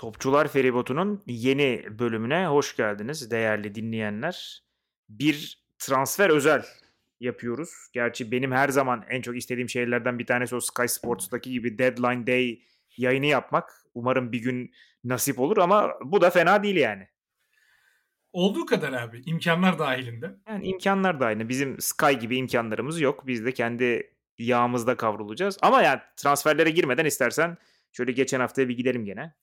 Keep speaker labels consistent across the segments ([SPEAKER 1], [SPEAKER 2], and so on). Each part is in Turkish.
[SPEAKER 1] Topçular Feribotu'nun yeni bölümüne hoş geldiniz değerli dinleyenler. Bir transfer özel yapıyoruz. Gerçi benim her zaman en çok istediğim şeylerden bir tanesi o Sky Sports'taki gibi Deadline Day yayını yapmak. Umarım bir gün nasip olur ama bu da fena değil yani.
[SPEAKER 2] Olduğu kadar abi. imkanlar dahilinde.
[SPEAKER 1] Yani imkanlar dahilinde. Bizim Sky gibi imkanlarımız yok. Biz de kendi yağımızda kavrulacağız. Ama yani transferlere girmeden istersen şöyle geçen haftaya bir gidelim gene.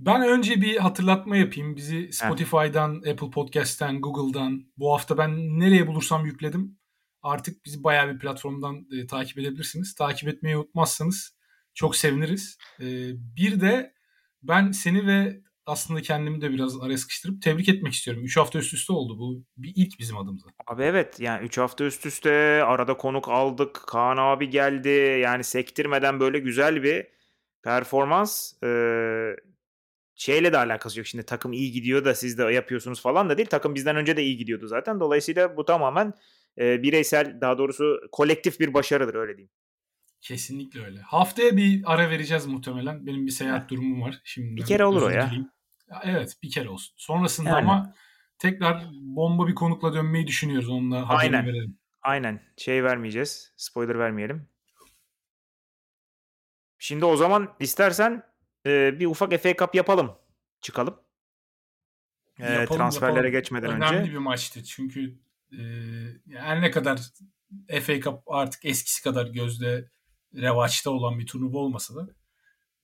[SPEAKER 2] Ben önce bir hatırlatma yapayım. Bizi Spotify'dan. Apple Podcast'ten, Google'dan bu hafta ben nereye bulursam yükledim. Artık bizi bayağı bir platformdan e, takip edebilirsiniz. Takip etmeyi unutmazsanız çok seviniriz. E, bir de ben seni ve aslında kendimi de biraz araya sıkıştırıp tebrik etmek istiyorum. 3 hafta üst üste oldu. Bu bir ilk bizim adımıza.
[SPEAKER 1] Abi evet yani 3 hafta üst üste arada konuk aldık. Kaan abi geldi. Yani sektirmeden böyle güzel bir performans. Ee, şeyle de alakası yok. Şimdi takım iyi gidiyor da siz de yapıyorsunuz falan da değil. Takım bizden önce de iyi gidiyordu zaten. Dolayısıyla bu tamamen e, bireysel daha doğrusu kolektif bir başarıdır öyle diyeyim.
[SPEAKER 2] Kesinlikle öyle. Haftaya bir ara vereceğiz muhtemelen. Benim bir seyahat durumum var. Şimdi
[SPEAKER 1] bir kere olur o ya.
[SPEAKER 2] Evet bir kere olsun. Sonrasında yani. ama tekrar bomba bir konukla dönmeyi düşünüyoruz. Onunla
[SPEAKER 1] Aynen. verelim. Aynen. Şey vermeyeceğiz. Spoiler vermeyelim. Şimdi o zaman istersen e, bir ufak FA Cup yapalım. Çıkalım. E, yapalım transferlere yapalım. geçmeden
[SPEAKER 2] Önemli
[SPEAKER 1] önce.
[SPEAKER 2] Önemli bir maçtı. Çünkü e, her ne kadar FA Cup artık eskisi kadar gözde revaçta olan bir turnuva olmasa da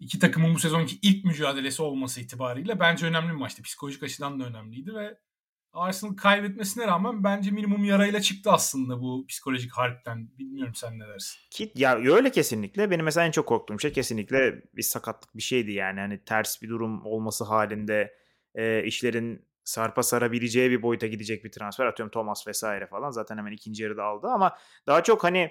[SPEAKER 2] iki takımın bu sezonki ilk mücadelesi olması itibariyle bence önemli bir maçtı. Psikolojik açıdan da önemliydi ve Arsenal kaybetmesine rağmen bence minimum yarayla çıktı aslında bu psikolojik harpten. Bilmiyorum sen ne dersin?
[SPEAKER 1] Ki, ya öyle kesinlikle. Benim mesela en çok korktuğum şey kesinlikle bir sakatlık bir şeydi yani. Hani ters bir durum olması halinde e, işlerin sarpa sarabileceği bir boyuta gidecek bir transfer. Atıyorum Thomas vesaire falan. Zaten hemen ikinci yarıda aldı ama daha çok hani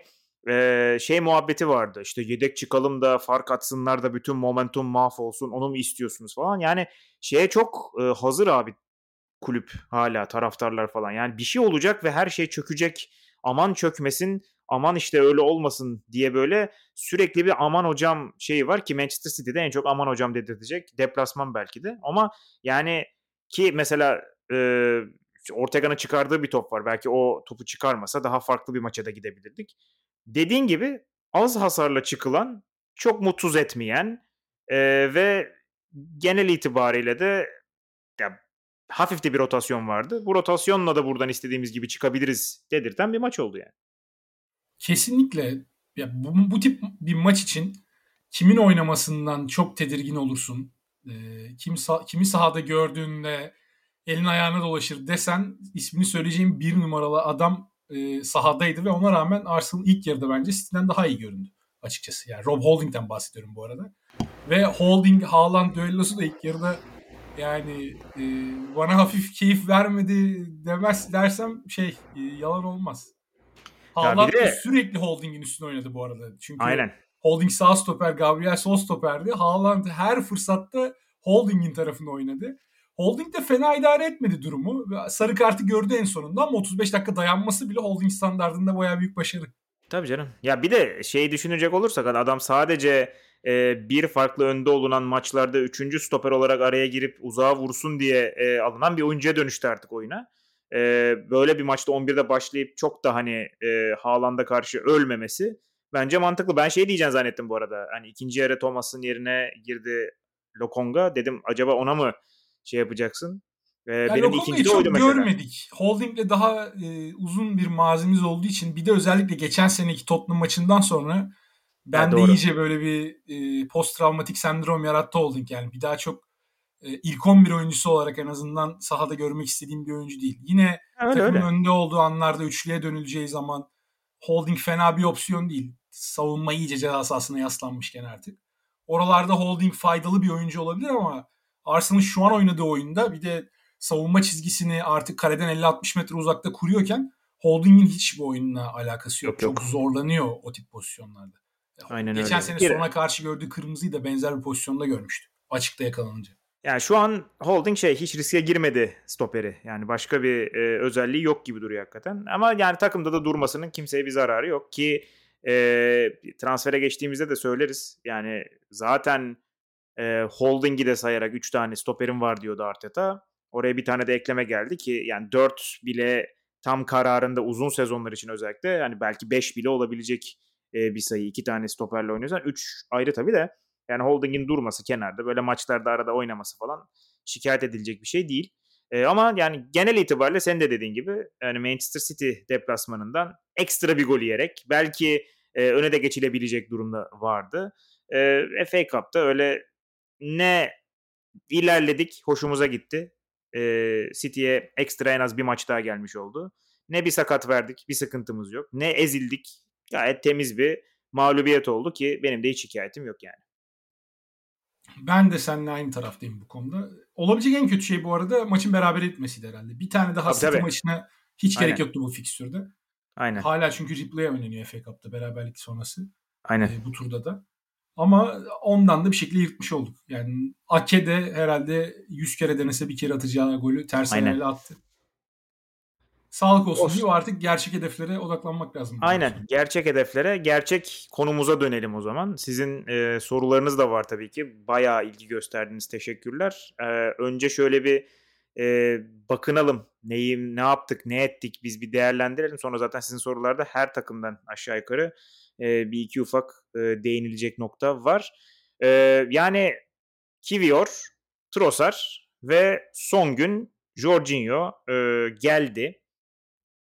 [SPEAKER 1] e, şey muhabbeti vardı. İşte yedek çıkalım da fark atsınlar da bütün momentum mahvolsun. Onu mu istiyorsunuz falan. Yani şeye çok e, hazır abi kulüp hala taraftarlar falan. Yani bir şey olacak ve her şey çökecek. Aman çökmesin, aman işte öyle olmasın diye böyle sürekli bir aman hocam şeyi var ki Manchester City'de en çok aman hocam dedirtecek. Deplasman belki de. Ama yani ki mesela e, Ortega'nın çıkardığı bir top var. Belki o topu çıkarmasa daha farklı bir maça da gidebilirdik. Dediğin gibi az hasarla çıkılan, çok mutsuz etmeyen e, ve genel itibariyle de hafif de bir rotasyon vardı. Bu rotasyonla da buradan istediğimiz gibi çıkabiliriz dedirten bir maç oldu yani.
[SPEAKER 2] Kesinlikle. Ya bu, bu tip bir maç için kimin oynamasından çok tedirgin olursun. E, kim kimi sahada gördüğünde elin ayağına dolaşır desen ismini söyleyeceğim bir numaralı adam e, sahadaydı ve ona rağmen Arsenal ilk yarıda bence City'den daha iyi göründü açıkçası. Yani Rob Holding'den bahsediyorum bu arada. Ve Holding Haaland düellosu da ilk yarıda yani e, bana hafif keyif vermedi demez dersem şey e, yalan olmaz. Haaland de... sürekli Holding'in üstüne oynadı bu arada. Çünkü Aynen. Holding sağ stoper, Gabriel sol stoperdi. Haaland her fırsatta Holding'in tarafında oynadı. Holding de fena idare etmedi durumu. Sarı kartı gördü en sonunda ama 35 dakika dayanması bile Holding standartında bayağı büyük başarı.
[SPEAKER 1] Tabii canım. Ya bir de şeyi düşünecek olursak hani adam sadece e, bir farklı önde olunan maçlarda üçüncü stoper olarak araya girip uzağa vursun diye e, alınan bir oyuncuya dönüştü artık oyuna. E, böyle bir maçta 11'de başlayıp çok da hani e, Haaland'a karşı ölmemesi bence mantıklı. Ben şey diyeceğim zannettim bu arada. Hani ikinci yarı Thomas'ın yerine girdi Lokonga. Dedim acaba ona mı şey yapacaksın?
[SPEAKER 2] Ee, yani benim ikinci de oydu mesela. görmedik. Holding'le daha e, uzun bir mazimiz olduğu için bir de özellikle geçen seneki Tottenham maçından sonra ben de iyice böyle bir e, post travmatik sendrom yarattı Holding yani. Bir daha çok e, ilk 11 oyuncusu olarak en azından sahada görmek istediğim bir oyuncu değil. Yine öyle, takımın öyle. önde olduğu anlarda üçlüye dönüleceği zaman Holding fena bir opsiyon değil. Savunma iyice ceza sahasına yaslanmışken artık. Oralarda Holding faydalı bir oyuncu olabilir ama Arsenal şu an oynadığı oyunda bir de savunma çizgisini artık kaleden 50-60 metre uzakta kuruyorken Holding'in hiç bu oyunla alakası yok. yok Çok yok. zorlanıyor o tip pozisyonlarda. Aynen Geçen öyle. sene sona karşı gördüğü kırmızıyı da benzer bir pozisyonda görmüştü. Açıkta yakalanınca.
[SPEAKER 1] Yani şu an Holding şey hiç riske girmedi stoperi. Yani başka bir e, özelliği yok gibi duruyor hakikaten. Ama yani takımda da durmasının kimseye bir zararı yok ki e, transfere geçtiğimizde de söyleriz. Yani zaten E, holding'i de sayarak 3 tane stoperim var diyordu Arteta. Oraya bir tane de ekleme geldi ki yani 4 bile tam kararında uzun sezonlar için özellikle yani belki 5 bile olabilecek e, bir sayı. iki tane stoperle oynuyorsan 3 ayrı tabii de yani Holding'in durması kenarda böyle maçlarda arada oynaması falan şikayet edilecek bir şey değil. E, ama yani genel itibariyle sen de dediğin gibi yani Manchester City deplasmanından ekstra bir gol yiyerek belki e, öne de geçilebilecek durumda vardı. E, FA Cup'ta öyle ne ilerledik, hoşumuza gitti. E, City'ye ekstra en az bir maç daha gelmiş oldu. Ne bir sakat verdik, bir sıkıntımız yok. Ne ezildik, gayet temiz bir mağlubiyet oldu ki benim de hiç şikayetim yok yani.
[SPEAKER 2] Ben de seninle aynı taraftayım bu konuda. Olabilecek en kötü şey bu arada maçın beraber etmesiydi herhalde. Bir tane daha City maçına hiç Aynen. gerek yoktu bu fikstürde. Aynen. Hala çünkü replay oynanıyor FA Cup'ta beraberlik sonrası.
[SPEAKER 1] Aynen.
[SPEAKER 2] E, bu turda da. Ama ondan da bir şekilde yırtmış olduk. Yani Ake de herhalde 100 kere denese bir kere atacağı golü ters ayağıyla attı. Sağlık olsun, olsun. diye artık gerçek hedeflere odaklanmak lazım.
[SPEAKER 1] Aynen. Diyorsun. Gerçek hedeflere, gerçek konumuza dönelim o zaman. Sizin e, sorularınız da var tabii ki. Bayağı ilgi gösterdiniz. Teşekkürler. E, önce şöyle bir e, bakınalım. Neyi, ne yaptık, ne ettik biz bir değerlendirelim. Sonra zaten sizin sorularda her takımdan aşağı yukarı e, bir iki ufak e, değinilecek nokta var. E, yani Kivior, Trossard ve son gün Jorginho e, geldi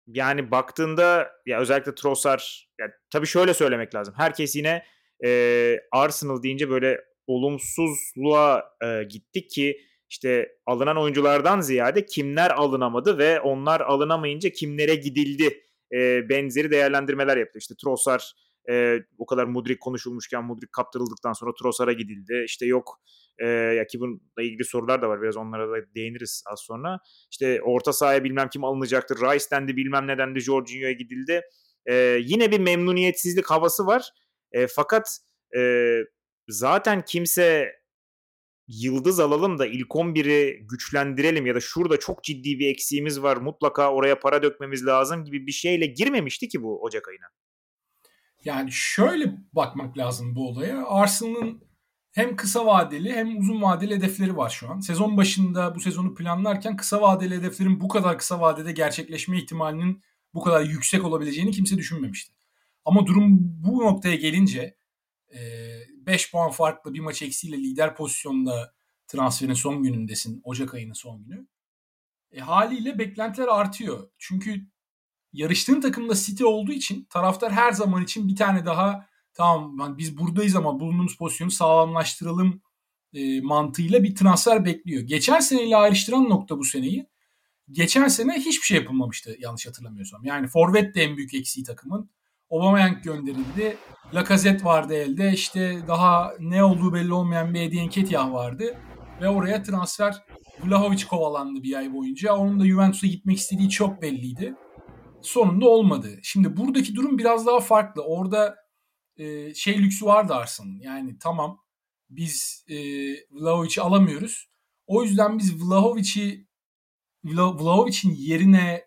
[SPEAKER 1] yani baktığında ya özellikle Trossard ya tabii şöyle söylemek lazım. Herkes yine e, Arsenal deyince böyle olumsuzluğa e, gittik ki işte alınan oyunculardan ziyade kimler alınamadı ve onlar alınamayınca kimlere gidildi e, benzeri değerlendirmeler yaptı. İşte Trossard e, o kadar Mudrik konuşulmuşken Mudrik kaptırıldıktan sonra Trossard'a gidildi. İşte yok ya ki bununla ilgili sorular da var. Biraz onlara da değiniriz az sonra. İşte orta sahaya bilmem kim alınacaktır. Rice'den de bilmem neden de Jorginho'ya gidildi. E, yine bir memnuniyetsizlik havası var. E, fakat e, zaten kimse yıldız alalım da ilk 11'i güçlendirelim ya da şurada çok ciddi bir eksiğimiz var mutlaka oraya para dökmemiz lazım gibi bir şeyle girmemişti ki bu Ocak ayına.
[SPEAKER 2] Yani şöyle bakmak lazım bu olaya. Arsenal'ın hem kısa vadeli hem uzun vadeli hedefleri var şu an. Sezon başında bu sezonu planlarken kısa vadeli hedeflerin bu kadar kısa vadede gerçekleşme ihtimalinin bu kadar yüksek olabileceğini kimse düşünmemişti. Ama durum bu noktaya gelince 5 puan farklı bir maç eksiyle lider pozisyonda transferin son günündesin. Ocak ayının son günü. E, haliyle beklentiler artıyor. Çünkü yarıştığın takımda City olduğu için taraftar her zaman için bir tane daha tamam yani biz buradayız ama bulunduğumuz pozisyonu sağlamlaştıralım e, mantığıyla bir transfer bekliyor. Geçen seneyle ayrıştıran nokta bu seneyi. Geçen sene hiçbir şey yapılmamıştı yanlış hatırlamıyorsam. Yani Forvet de en büyük eksiği takımın. Aubameyang gönderildi. Lacazette vardı elde. İşte daha ne olduğu belli olmayan bir Eddie Nketiah vardı. Ve oraya transfer Vlahovic kovalandı bir ay boyunca. Onun da Juventus'a gitmek istediği çok belliydi. Sonunda olmadı. Şimdi buradaki durum biraz daha farklı. Orada e, şey lüksü vardı Arsenal'ın. Yani tamam biz e, Vlahovic'i alamıyoruz. O yüzden biz Vlahovic'i Vlahovic'in yerine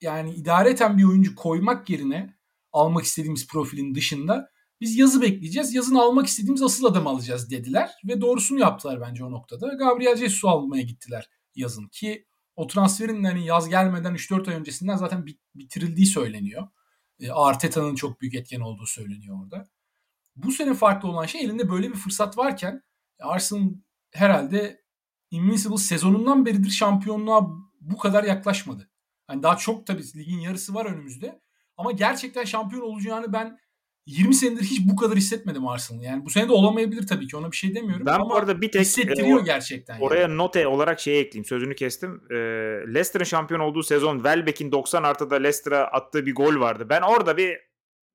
[SPEAKER 2] yani idareten bir oyuncu koymak yerine almak istediğimiz profilin dışında biz yazı bekleyeceğiz. Yazın almak istediğimiz asıl adamı alacağız dediler ve doğrusunu yaptılar bence o noktada. Gabriel Jesus'u almaya gittiler yazın ki o transferin hani yaz gelmeden 3-4 ay öncesinden zaten bitirildiği söyleniyor. E, Arteta'nın çok büyük etken olduğu söyleniyor orada. Bu sene farklı olan şey elinde böyle bir fırsat varken Arsenal herhalde Invincible sezonundan beridir şampiyonluğa bu kadar yaklaşmadı. Yani daha çok tabii ligin yarısı var önümüzde. Ama gerçekten şampiyon olacağını ben 20 senedir hiç bu kadar hissetmedim Arsenal. Yani bu sene de olamayabilir tabii ki ona bir şey demiyorum. Ben ama bu arada bir tek hissettiriyor e, o, gerçekten.
[SPEAKER 1] Oraya yani. note olarak şey ekleyeyim sözünü kestim. E, Leicester'ın şampiyon olduğu sezon Welbeck'in 90 artıda Leicester'a attığı bir gol vardı. Ben orada bir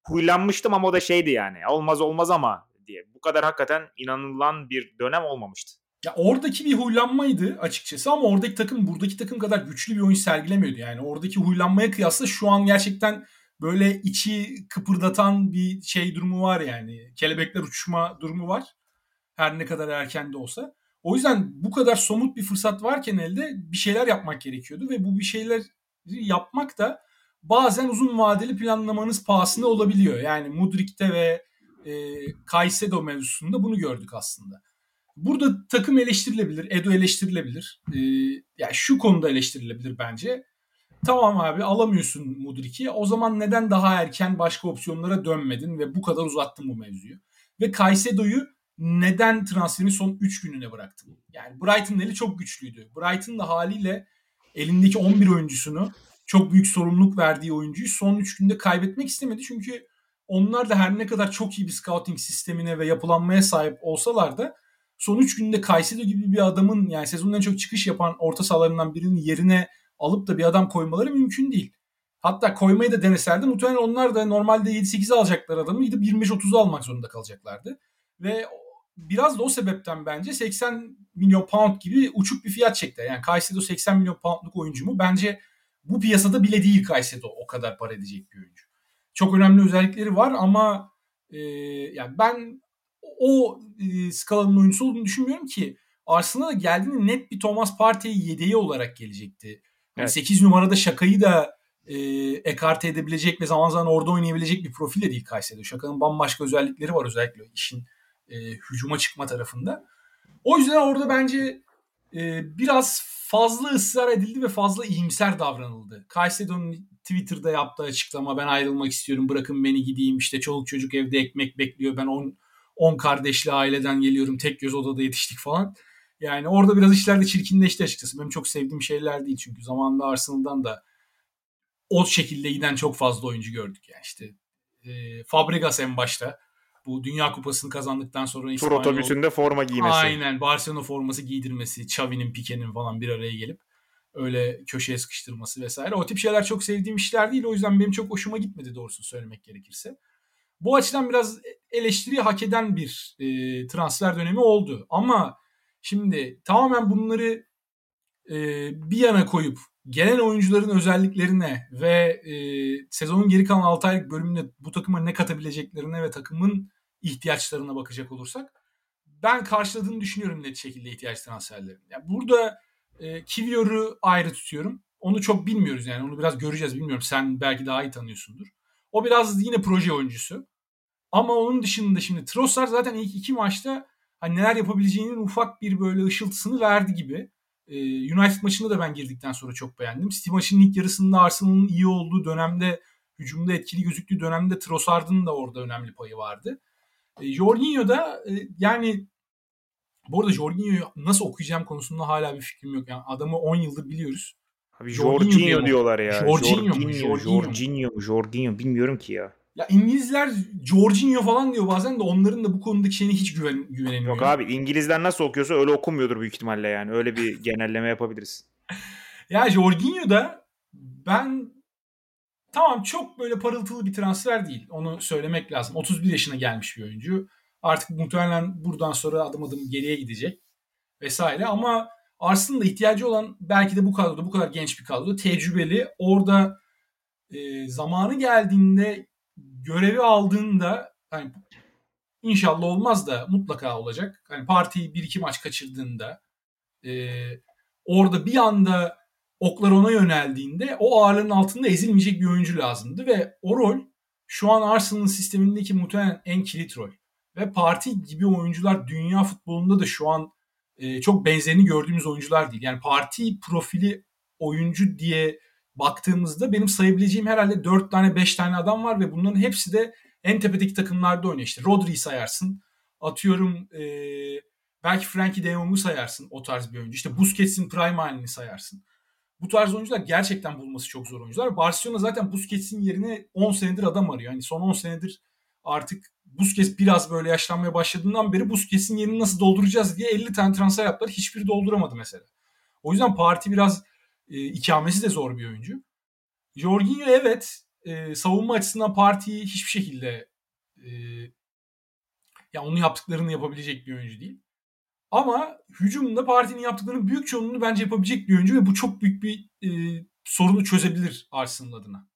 [SPEAKER 1] huylanmıştım ama o da şeydi yani olmaz olmaz ama diye. Bu kadar hakikaten inanılan bir dönem olmamıştı.
[SPEAKER 2] Ya oradaki bir huylanmaydı açıkçası ama oradaki takım buradaki takım kadar güçlü bir oyun sergilemiyordu. Yani oradaki huylanmaya kıyasla şu an gerçekten böyle içi kıpırdatan bir şey durumu var yani. Kelebekler uçuşma durumu var. Her ne kadar erken de olsa. O yüzden bu kadar somut bir fırsat varken elde bir şeyler yapmak gerekiyordu ve bu bir şeyler yapmak da bazen uzun vadeli planlamanız pahasına olabiliyor. Yani Mudrik'te ve e, Kaysedo mevzusunda bunu gördük aslında. Burada takım eleştirilebilir, Edo eleştirilebilir. Ee, yani şu konuda eleştirilebilir bence. Tamam abi alamıyorsun Mudrik'i. O zaman neden daha erken başka opsiyonlara dönmedin ve bu kadar uzattın bu mevzuyu? Ve Caicedo'yu neden transferin son 3 gününe bıraktın? Yani Brighton'ın eli çok güçlüydü. Brighton da haliyle elindeki 11 oyuncusunu çok büyük sorumluluk verdiği oyuncuyu son 3 günde kaybetmek istemedi. Çünkü onlar da her ne kadar çok iyi bir scouting sistemine ve yapılanmaya sahip olsalar da son 3 günde Caicedo gibi bir adamın yani sezonun en çok çıkış yapan orta sahalarından birinin yerine alıp da bir adam koymaları mümkün değil. Hatta koymayı da deneserdi muhtemelen onlar da normalde 7-8'e alacaklar adamı gidip 25-30'u almak zorunda kalacaklardı. Ve biraz da o sebepten bence 80 milyon pound gibi uçuk bir fiyat çekti. Yani Caicedo 80 milyon poundluk oyuncu mu? Bence bu piyasada bile değil Caicedo o kadar para edecek bir oyuncu. Çok önemli özellikleri var ama e, yani ben o e, skalanın oyuncusu olduğunu düşünmüyorum ki Arsenal'a geldiğinde net bir Thomas Partey yedeği olarak gelecekti. Evet. 8 numarada şakayı da e, ekarte edebilecek ve zaman zaman orada oynayabilecek bir profil de değil Kayseri'de. Şaka'nın bambaşka özellikleri var özellikle işin e, hücuma çıkma tarafında. O yüzden orada bence e, biraz fazla ısrar edildi ve fazla iyimser davranıldı. Kayseri'nin Twitter'da yaptığı açıklama ben ayrılmak istiyorum bırakın beni gideyim işte çoluk çocuk evde ekmek bekliyor ben 10 10 kardeşli aileden geliyorum tek göz odada yetiştik falan. Yani orada biraz işler de çirkinleşti açıkçası. Benim çok sevdiğim şeyler değil çünkü zamanında Arsenal'dan da o şekilde giden çok fazla oyuncu gördük yani işte e, Fabregas en başta bu Dünya Kupası'nı kazandıktan sonra
[SPEAKER 1] Tur İspanyol, otobüsünde forma giymesi.
[SPEAKER 2] Aynen Barcelona forması giydirmesi, Xavi'nin, Pique'nin falan bir araya gelip öyle köşeye sıkıştırması vesaire. O tip şeyler çok sevdiğim işler değil. O yüzden benim çok hoşuma gitmedi doğrusunu söylemek gerekirse. Bu açıdan biraz eleştiri hak eden bir e, transfer dönemi oldu. Ama şimdi tamamen bunları e, bir yana koyup gelen oyuncuların özelliklerine ve e, sezonun geri kalan 6 aylık bölümünde bu takıma ne katabileceklerine ve takımın ihtiyaçlarına bakacak olursak ben karşıladığını düşünüyorum net şekilde ihtiyaç transferlerini. Yani burada e, Kivior'u ayrı tutuyorum. Onu çok bilmiyoruz yani onu biraz göreceğiz bilmiyorum. Sen belki daha iyi tanıyorsundur. O biraz yine proje oyuncusu. Ama onun dışında şimdi Trossard zaten ilk iki maçta hani neler yapabileceğinin ufak bir böyle ışıltısını verdi gibi. Ee, United maçında da ben girdikten sonra çok beğendim. City maçının ilk yarısında Arsenal'ın iyi olduğu dönemde, hücumda etkili gözüktüğü dönemde Trossard'ın da orada önemli payı vardı. E, Jorginho da e, yani bu arada Jorginho'yu nasıl okuyacağım konusunda hala bir fikrim yok. Yani adamı 10 yıldır biliyoruz.
[SPEAKER 1] Abi Jorginho, Jorginho diyorlar ya. Jorginho, Jorginho, Jorginho, Jorginho, Jorginho bilmiyorum ki ya.
[SPEAKER 2] Ya İngilizler Jorginho falan diyor bazen de onların da bu konudaki şeyine hiç güven, güvenemiyor.
[SPEAKER 1] Yok abi İngilizler nasıl okuyorsa öyle okunmuyordur büyük ihtimalle yani. Öyle bir genelleme yapabiliriz.
[SPEAKER 2] ya Jorginho da ben tamam çok böyle parıltılı bir transfer değil. Onu söylemek lazım. 31 yaşına gelmiş bir oyuncu. Artık muhtemelen buradan sonra adım adım geriye gidecek vesaire ama Arsenal'ın da ihtiyacı olan belki de bu kadroda bu kadar genç bir kadro tecrübeli orada e, zamanı geldiğinde görevi aldığında hani inşallah olmaz da mutlaka olacak. Hani partiyi bir iki maç kaçırdığında e, orada bir anda oklar ona yöneldiğinde o ağırlığın altında ezilmeyecek bir oyuncu lazımdı ve o rol şu an Arsenal'ın sistemindeki muhtemelen en kilit rol. Ve parti gibi oyuncular dünya futbolunda da şu an e, çok benzerini gördüğümüz oyuncular değil. Yani parti profili oyuncu diye baktığımızda benim sayabileceğim herhalde 4 tane 5 tane adam var ve bunların hepsi de en tepedeki takımlarda oynuyor. İşte Rodri'yi sayarsın. Atıyorum e, belki Frankie de Jong'u sayarsın o tarz bir oyuncu. İşte Busquets'in prime halini sayarsın. Bu tarz oyuncular gerçekten bulması çok zor oyuncular. Barcelona zaten Busquets'in yerine 10 senedir adam arıyor. Yani son 10 senedir artık Busquets biraz böyle yaşlanmaya başladığından beri Busquets'in yerini nasıl dolduracağız diye 50 tane transfer yaptılar. Hiçbiri dolduramadı mesela. O yüzden parti biraz e, ikamesi de zor bir oyuncu. Jorginho evet e, savunma açısından partiyi hiçbir şekilde e, ya onun yaptıklarını yapabilecek bir oyuncu değil. Ama hücumda partinin yaptıklarının büyük çoğunluğunu bence yapabilecek bir oyuncu ve bu çok büyük bir e, sorunu çözebilir Arsenal adına.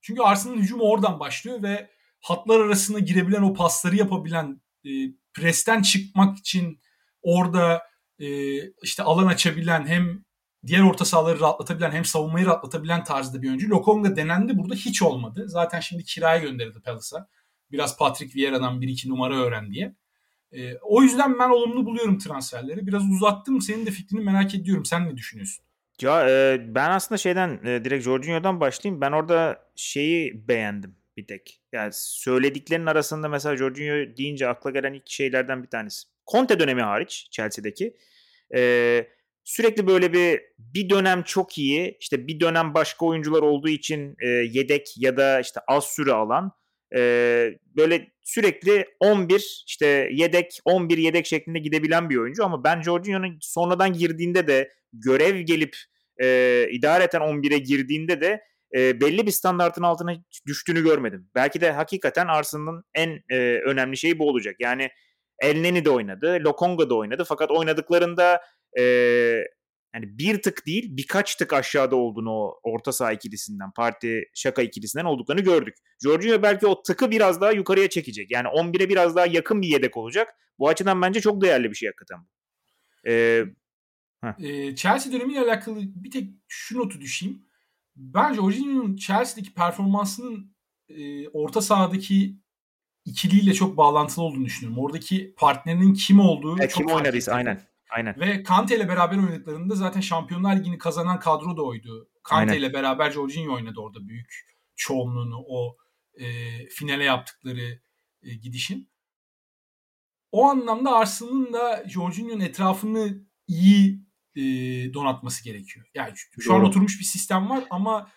[SPEAKER 2] Çünkü Arsenal'ın hücumu oradan başlıyor ve hatlar arasına girebilen o pasları yapabilen e, presten çıkmak için orada e, işte alan açabilen hem diğer orta sahaları rahatlatabilen hem savunmayı rahatlatabilen tarzda bir oyuncu. Lokonga denendi burada hiç olmadı. Zaten şimdi kiraya gönderildi Palace'a. Biraz Patrick Vieira'dan bir iki numara öğren diye. E, o yüzden ben olumlu buluyorum transferleri. Biraz uzattım. Senin de fikrini merak ediyorum. Sen ne düşünüyorsun?
[SPEAKER 1] Ya e, ben aslında şeyden e, direkt Jorginho'dan başlayayım. Ben orada şeyi beğendim bir tek. Yani söylediklerinin arasında mesela Jorginho deyince akla gelen ilk şeylerden bir tanesi. Conte dönemi hariç Chelsea'deki. E, sürekli böyle bir bir dönem çok iyi işte bir dönem başka oyuncular olduğu için e, yedek ya da işte az süre alan e, böyle sürekli 11 işte yedek 11 yedek şeklinde gidebilen bir oyuncu ama ben Jorginho'nun sonradan girdiğinde de görev gelip e, idareten 11'e girdiğinde de e, belli bir standartın altına düştüğünü görmedim. Belki de hakikaten Arsenal'ın en e, önemli şeyi bu olacak. Yani Elneni de oynadı, Lokonga da oynadı fakat oynadıklarında e, yani bir tık değil birkaç tık aşağıda olduğunu o orta saha ikilisinden, parti şaka ikilisinden olduklarını gördük. Jorginho belki o tıkı biraz daha yukarıya çekecek. Yani 11'e biraz daha yakın bir yedek olacak. Bu açıdan bence çok değerli bir şey hakikaten bu. Ee,
[SPEAKER 2] e, Chelsea dönemiyle alakalı bir tek şu notu düşeyim. Ben Jorginho'nun Chelsea'deki performansının e, orta sahadaki ikiliyle çok bağlantılı olduğunu düşünüyorum. Oradaki partnerinin kim olduğu
[SPEAKER 1] e, çok kim oynadıysa aynen. Aynen.
[SPEAKER 2] Ve Kante ile beraber oynadıklarında zaten Şampiyonlar Ligi'ni kazanan kadro da oydu. Kante Aynen. ile beraber Jorginho oynadı orada büyük çoğunluğunu o e, finale yaptıkları e, gidişin. O anlamda Arsenal'ın da Jorginho'nun etrafını iyi e, donatması gerekiyor. Yani şu Doğru. an oturmuş bir sistem var ama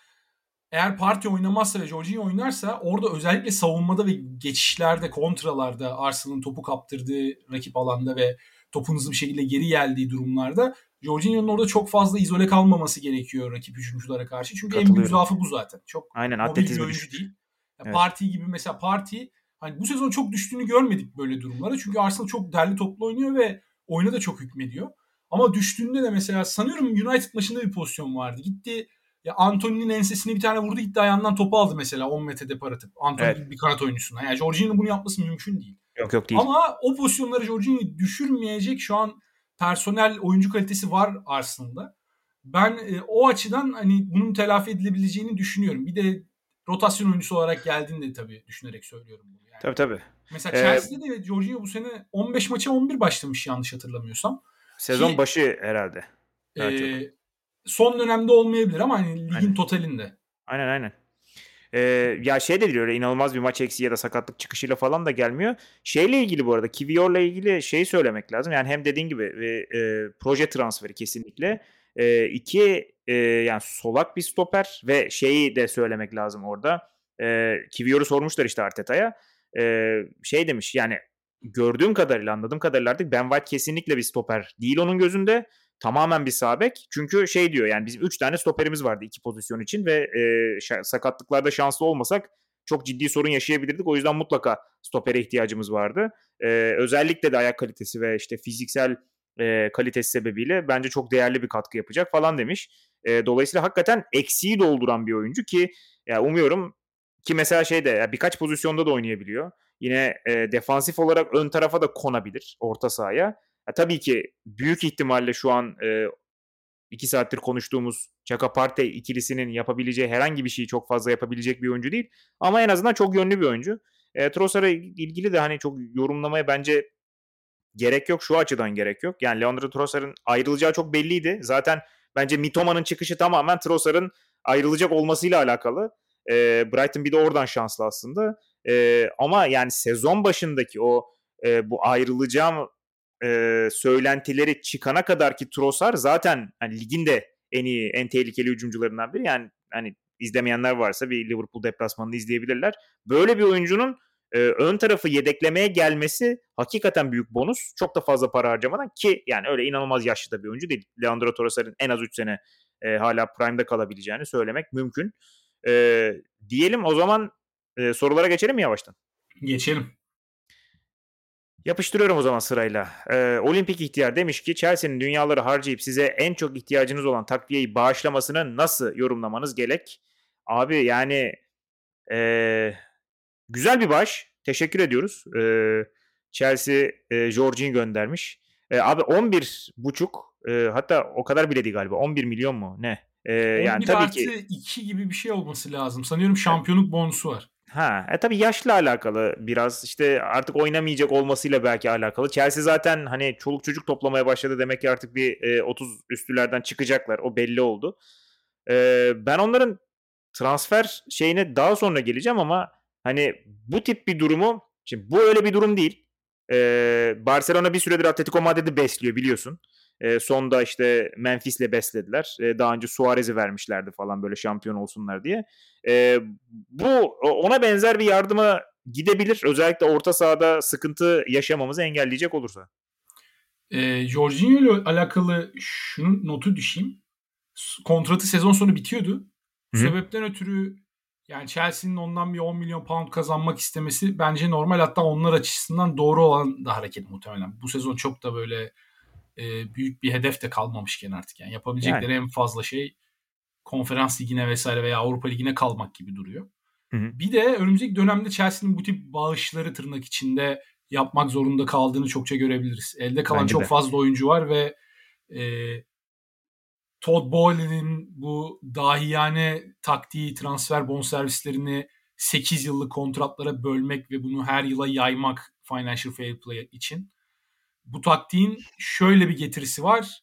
[SPEAKER 2] eğer parti oynamazsa ve Jorginho oynarsa orada özellikle savunmada ve geçişlerde, kontralarda Arsenal'ın topu kaptırdığı rakip alanda ve topun hızlı bir şekilde geri geldiği durumlarda Jorginho'nun orada çok fazla izole kalmaması gerekiyor rakip hücumculara karşı. Çünkü en büyük zaafı bu zaten. Çok
[SPEAKER 1] Aynen, mobil bir oyuncu
[SPEAKER 2] değil. Yani evet. Parti gibi mesela Parti hani bu sezon çok düştüğünü görmedik böyle durumlara. Çünkü Arsenal çok derli toplu oynuyor ve oyuna da çok hükmediyor. Ama düştüğünde de mesela sanıyorum United maçında bir pozisyon vardı. Gitti ya Anthony'nin ensesine bir tane vurdu gitti ayağından topu aldı mesela 10 metre depar atıp. Anthony evet. bir kanat oyuncusuna. Yani Jorginho'nun bunu yapması mümkün değil.
[SPEAKER 1] Yok yok değil.
[SPEAKER 2] Ama o pozisyonları Jorginho'yu düşürmeyecek şu an personel oyuncu kalitesi var Arsenal'da. Ben e, o açıdan hani bunun telafi edilebileceğini düşünüyorum. Bir de rotasyon oyuncusu olarak geldiğinde tabii düşünerek söylüyorum bunu.
[SPEAKER 1] Yani. Tabii tabii.
[SPEAKER 2] Mesela ee, Chelsea'de de Jorginho bu sene 15 maça 11 başlamış yanlış hatırlamıyorsam.
[SPEAKER 1] Sezon Ki, başı herhalde.
[SPEAKER 2] E, son dönemde olmayabilir ama hani ligin aynen. totalinde.
[SPEAKER 1] Aynen aynen. Ee, ya şey de öyle inanılmaz bir maç eksiği ya da sakatlık çıkışıyla falan da gelmiyor. Şeyle ilgili bu arada Kivior'la ilgili şey söylemek lazım. Yani hem dediğin gibi e, e, proje transferi kesinlikle. E, iki e, yani solak bir stoper ve şeyi de söylemek lazım orada. E, Kivior'u sormuşlar işte Arteta'ya. E, şey demiş yani gördüğüm kadarıyla anladığım kadarıyla artık Ben White kesinlikle bir stoper değil onun gözünde. Tamamen bir sağ bek. Çünkü şey diyor yani bizim 3 tane stoperimiz vardı iki pozisyon için ve e, sakatlıklarda şanslı olmasak çok ciddi sorun yaşayabilirdik. O yüzden mutlaka stopere ihtiyacımız vardı. E, özellikle de ayak kalitesi ve işte fiziksel e, kalitesi sebebiyle bence çok değerli bir katkı yapacak falan demiş. E, dolayısıyla hakikaten eksiği dolduran bir oyuncu ki ya umuyorum ki mesela şeyde ya birkaç pozisyonda da oynayabiliyor. Yine e, defansif olarak ön tarafa da konabilir orta sahaya. Ya, tabii ki büyük ihtimalle şu an e, iki saattir konuştuğumuz Chaka Partey ikilisinin yapabileceği herhangi bir şeyi çok fazla yapabilecek bir oyuncu değil. Ama en azından çok yönlü bir oyuncu. E, Trossard'a ilgili de hani çok yorumlamaya bence gerek yok. Şu açıdan gerek yok. Yani Leandro Trossard'ın ayrılacağı çok belliydi. Zaten bence Mitoma'nın çıkışı tamamen Trossard'ın ayrılacak olmasıyla alakalı. E, Brighton bir de oradan şanslı aslında. E, ama yani sezon başındaki o e, bu ayrılacağım e, söylentileri çıkana kadar ki Trossard zaten hani ligin de en iyi, en tehlikeli hücumcularından biri. Yani hani izlemeyenler varsa bir Liverpool deplasmanını izleyebilirler. Böyle bir oyuncunun e, ön tarafı yedeklemeye gelmesi hakikaten büyük bonus. Çok da fazla para harcamadan ki yani öyle inanılmaz yaşlı da bir oyuncu değil. Leandro Trossard'ın en az 3 sene e, hala prime'da kalabileceğini söylemek mümkün. E, diyelim o zaman e, sorulara geçelim mi yavaştan?
[SPEAKER 2] Geçelim.
[SPEAKER 1] Yapıştırıyorum o zaman sırayla. Ee, Olimpik ihtiyar demiş ki Chelsea'nin dünyaları harcayıp size en çok ihtiyacınız olan takviyeyi bağışlamasını nasıl yorumlamanız gerek? Abi yani ee, güzel bir baş. Teşekkür ediyoruz. Ee, Chelsea e, Jorginho göndermiş. E, abi 11 buçuk e, hatta o kadar bile değil galiba 11 milyon mu ne?
[SPEAKER 2] Ee, yani tabii artı ki 2 gibi bir şey olması lazım. Sanıyorum şampiyonluk bonusu var.
[SPEAKER 1] Ha, e tabii yaşla alakalı biraz işte artık oynamayacak olmasıyla belki alakalı. Chelsea zaten hani çoluk çocuk toplamaya başladı demek ki artık bir e, 30 üstülerden çıkacaklar. O belli oldu. E, ben onların transfer şeyine daha sonra geleceğim ama hani bu tip bir durumu şimdi bu öyle bir durum değil. E, Barcelona bir süredir Atletico Madrid'i besliyor biliyorsun. E, sonda işte Memphis'le beslediler. E, daha önce Suarez'i vermişlerdi falan böyle şampiyon olsunlar diye. E, bu ona benzer bir yardıma gidebilir. Özellikle orta sahada sıkıntı yaşamamızı engelleyecek olursa.
[SPEAKER 2] E, Jorginho ile alakalı şunun notu düşeyim. Kontratı sezon sonu bitiyordu. Bu Hı. sebepten ötürü yani Chelsea'nin ondan bir 10 milyon pound kazanmak istemesi bence normal. Hatta onlar açısından doğru olan da hareket muhtemelen. Bu sezon çok da böyle e, büyük bir hedef de kalmamışken artık. Yani yapabilecekleri yani. en fazla şey konferans ligine vesaire veya Avrupa ligine kalmak gibi duruyor. Hı hı. Bir de önümüzdeki dönemde Chelsea'nin bu tip bağışları tırnak içinde yapmak zorunda kaldığını çokça görebiliriz. Elde kalan Bence çok de. fazla oyuncu var ve e, Todd Bowley'nin bu dahiyane taktiği, transfer bonservislerini 8 yıllık kontratlara bölmek ve bunu her yıla yaymak Financial Fair Play için. Bu taktiğin şöyle bir getirisi var.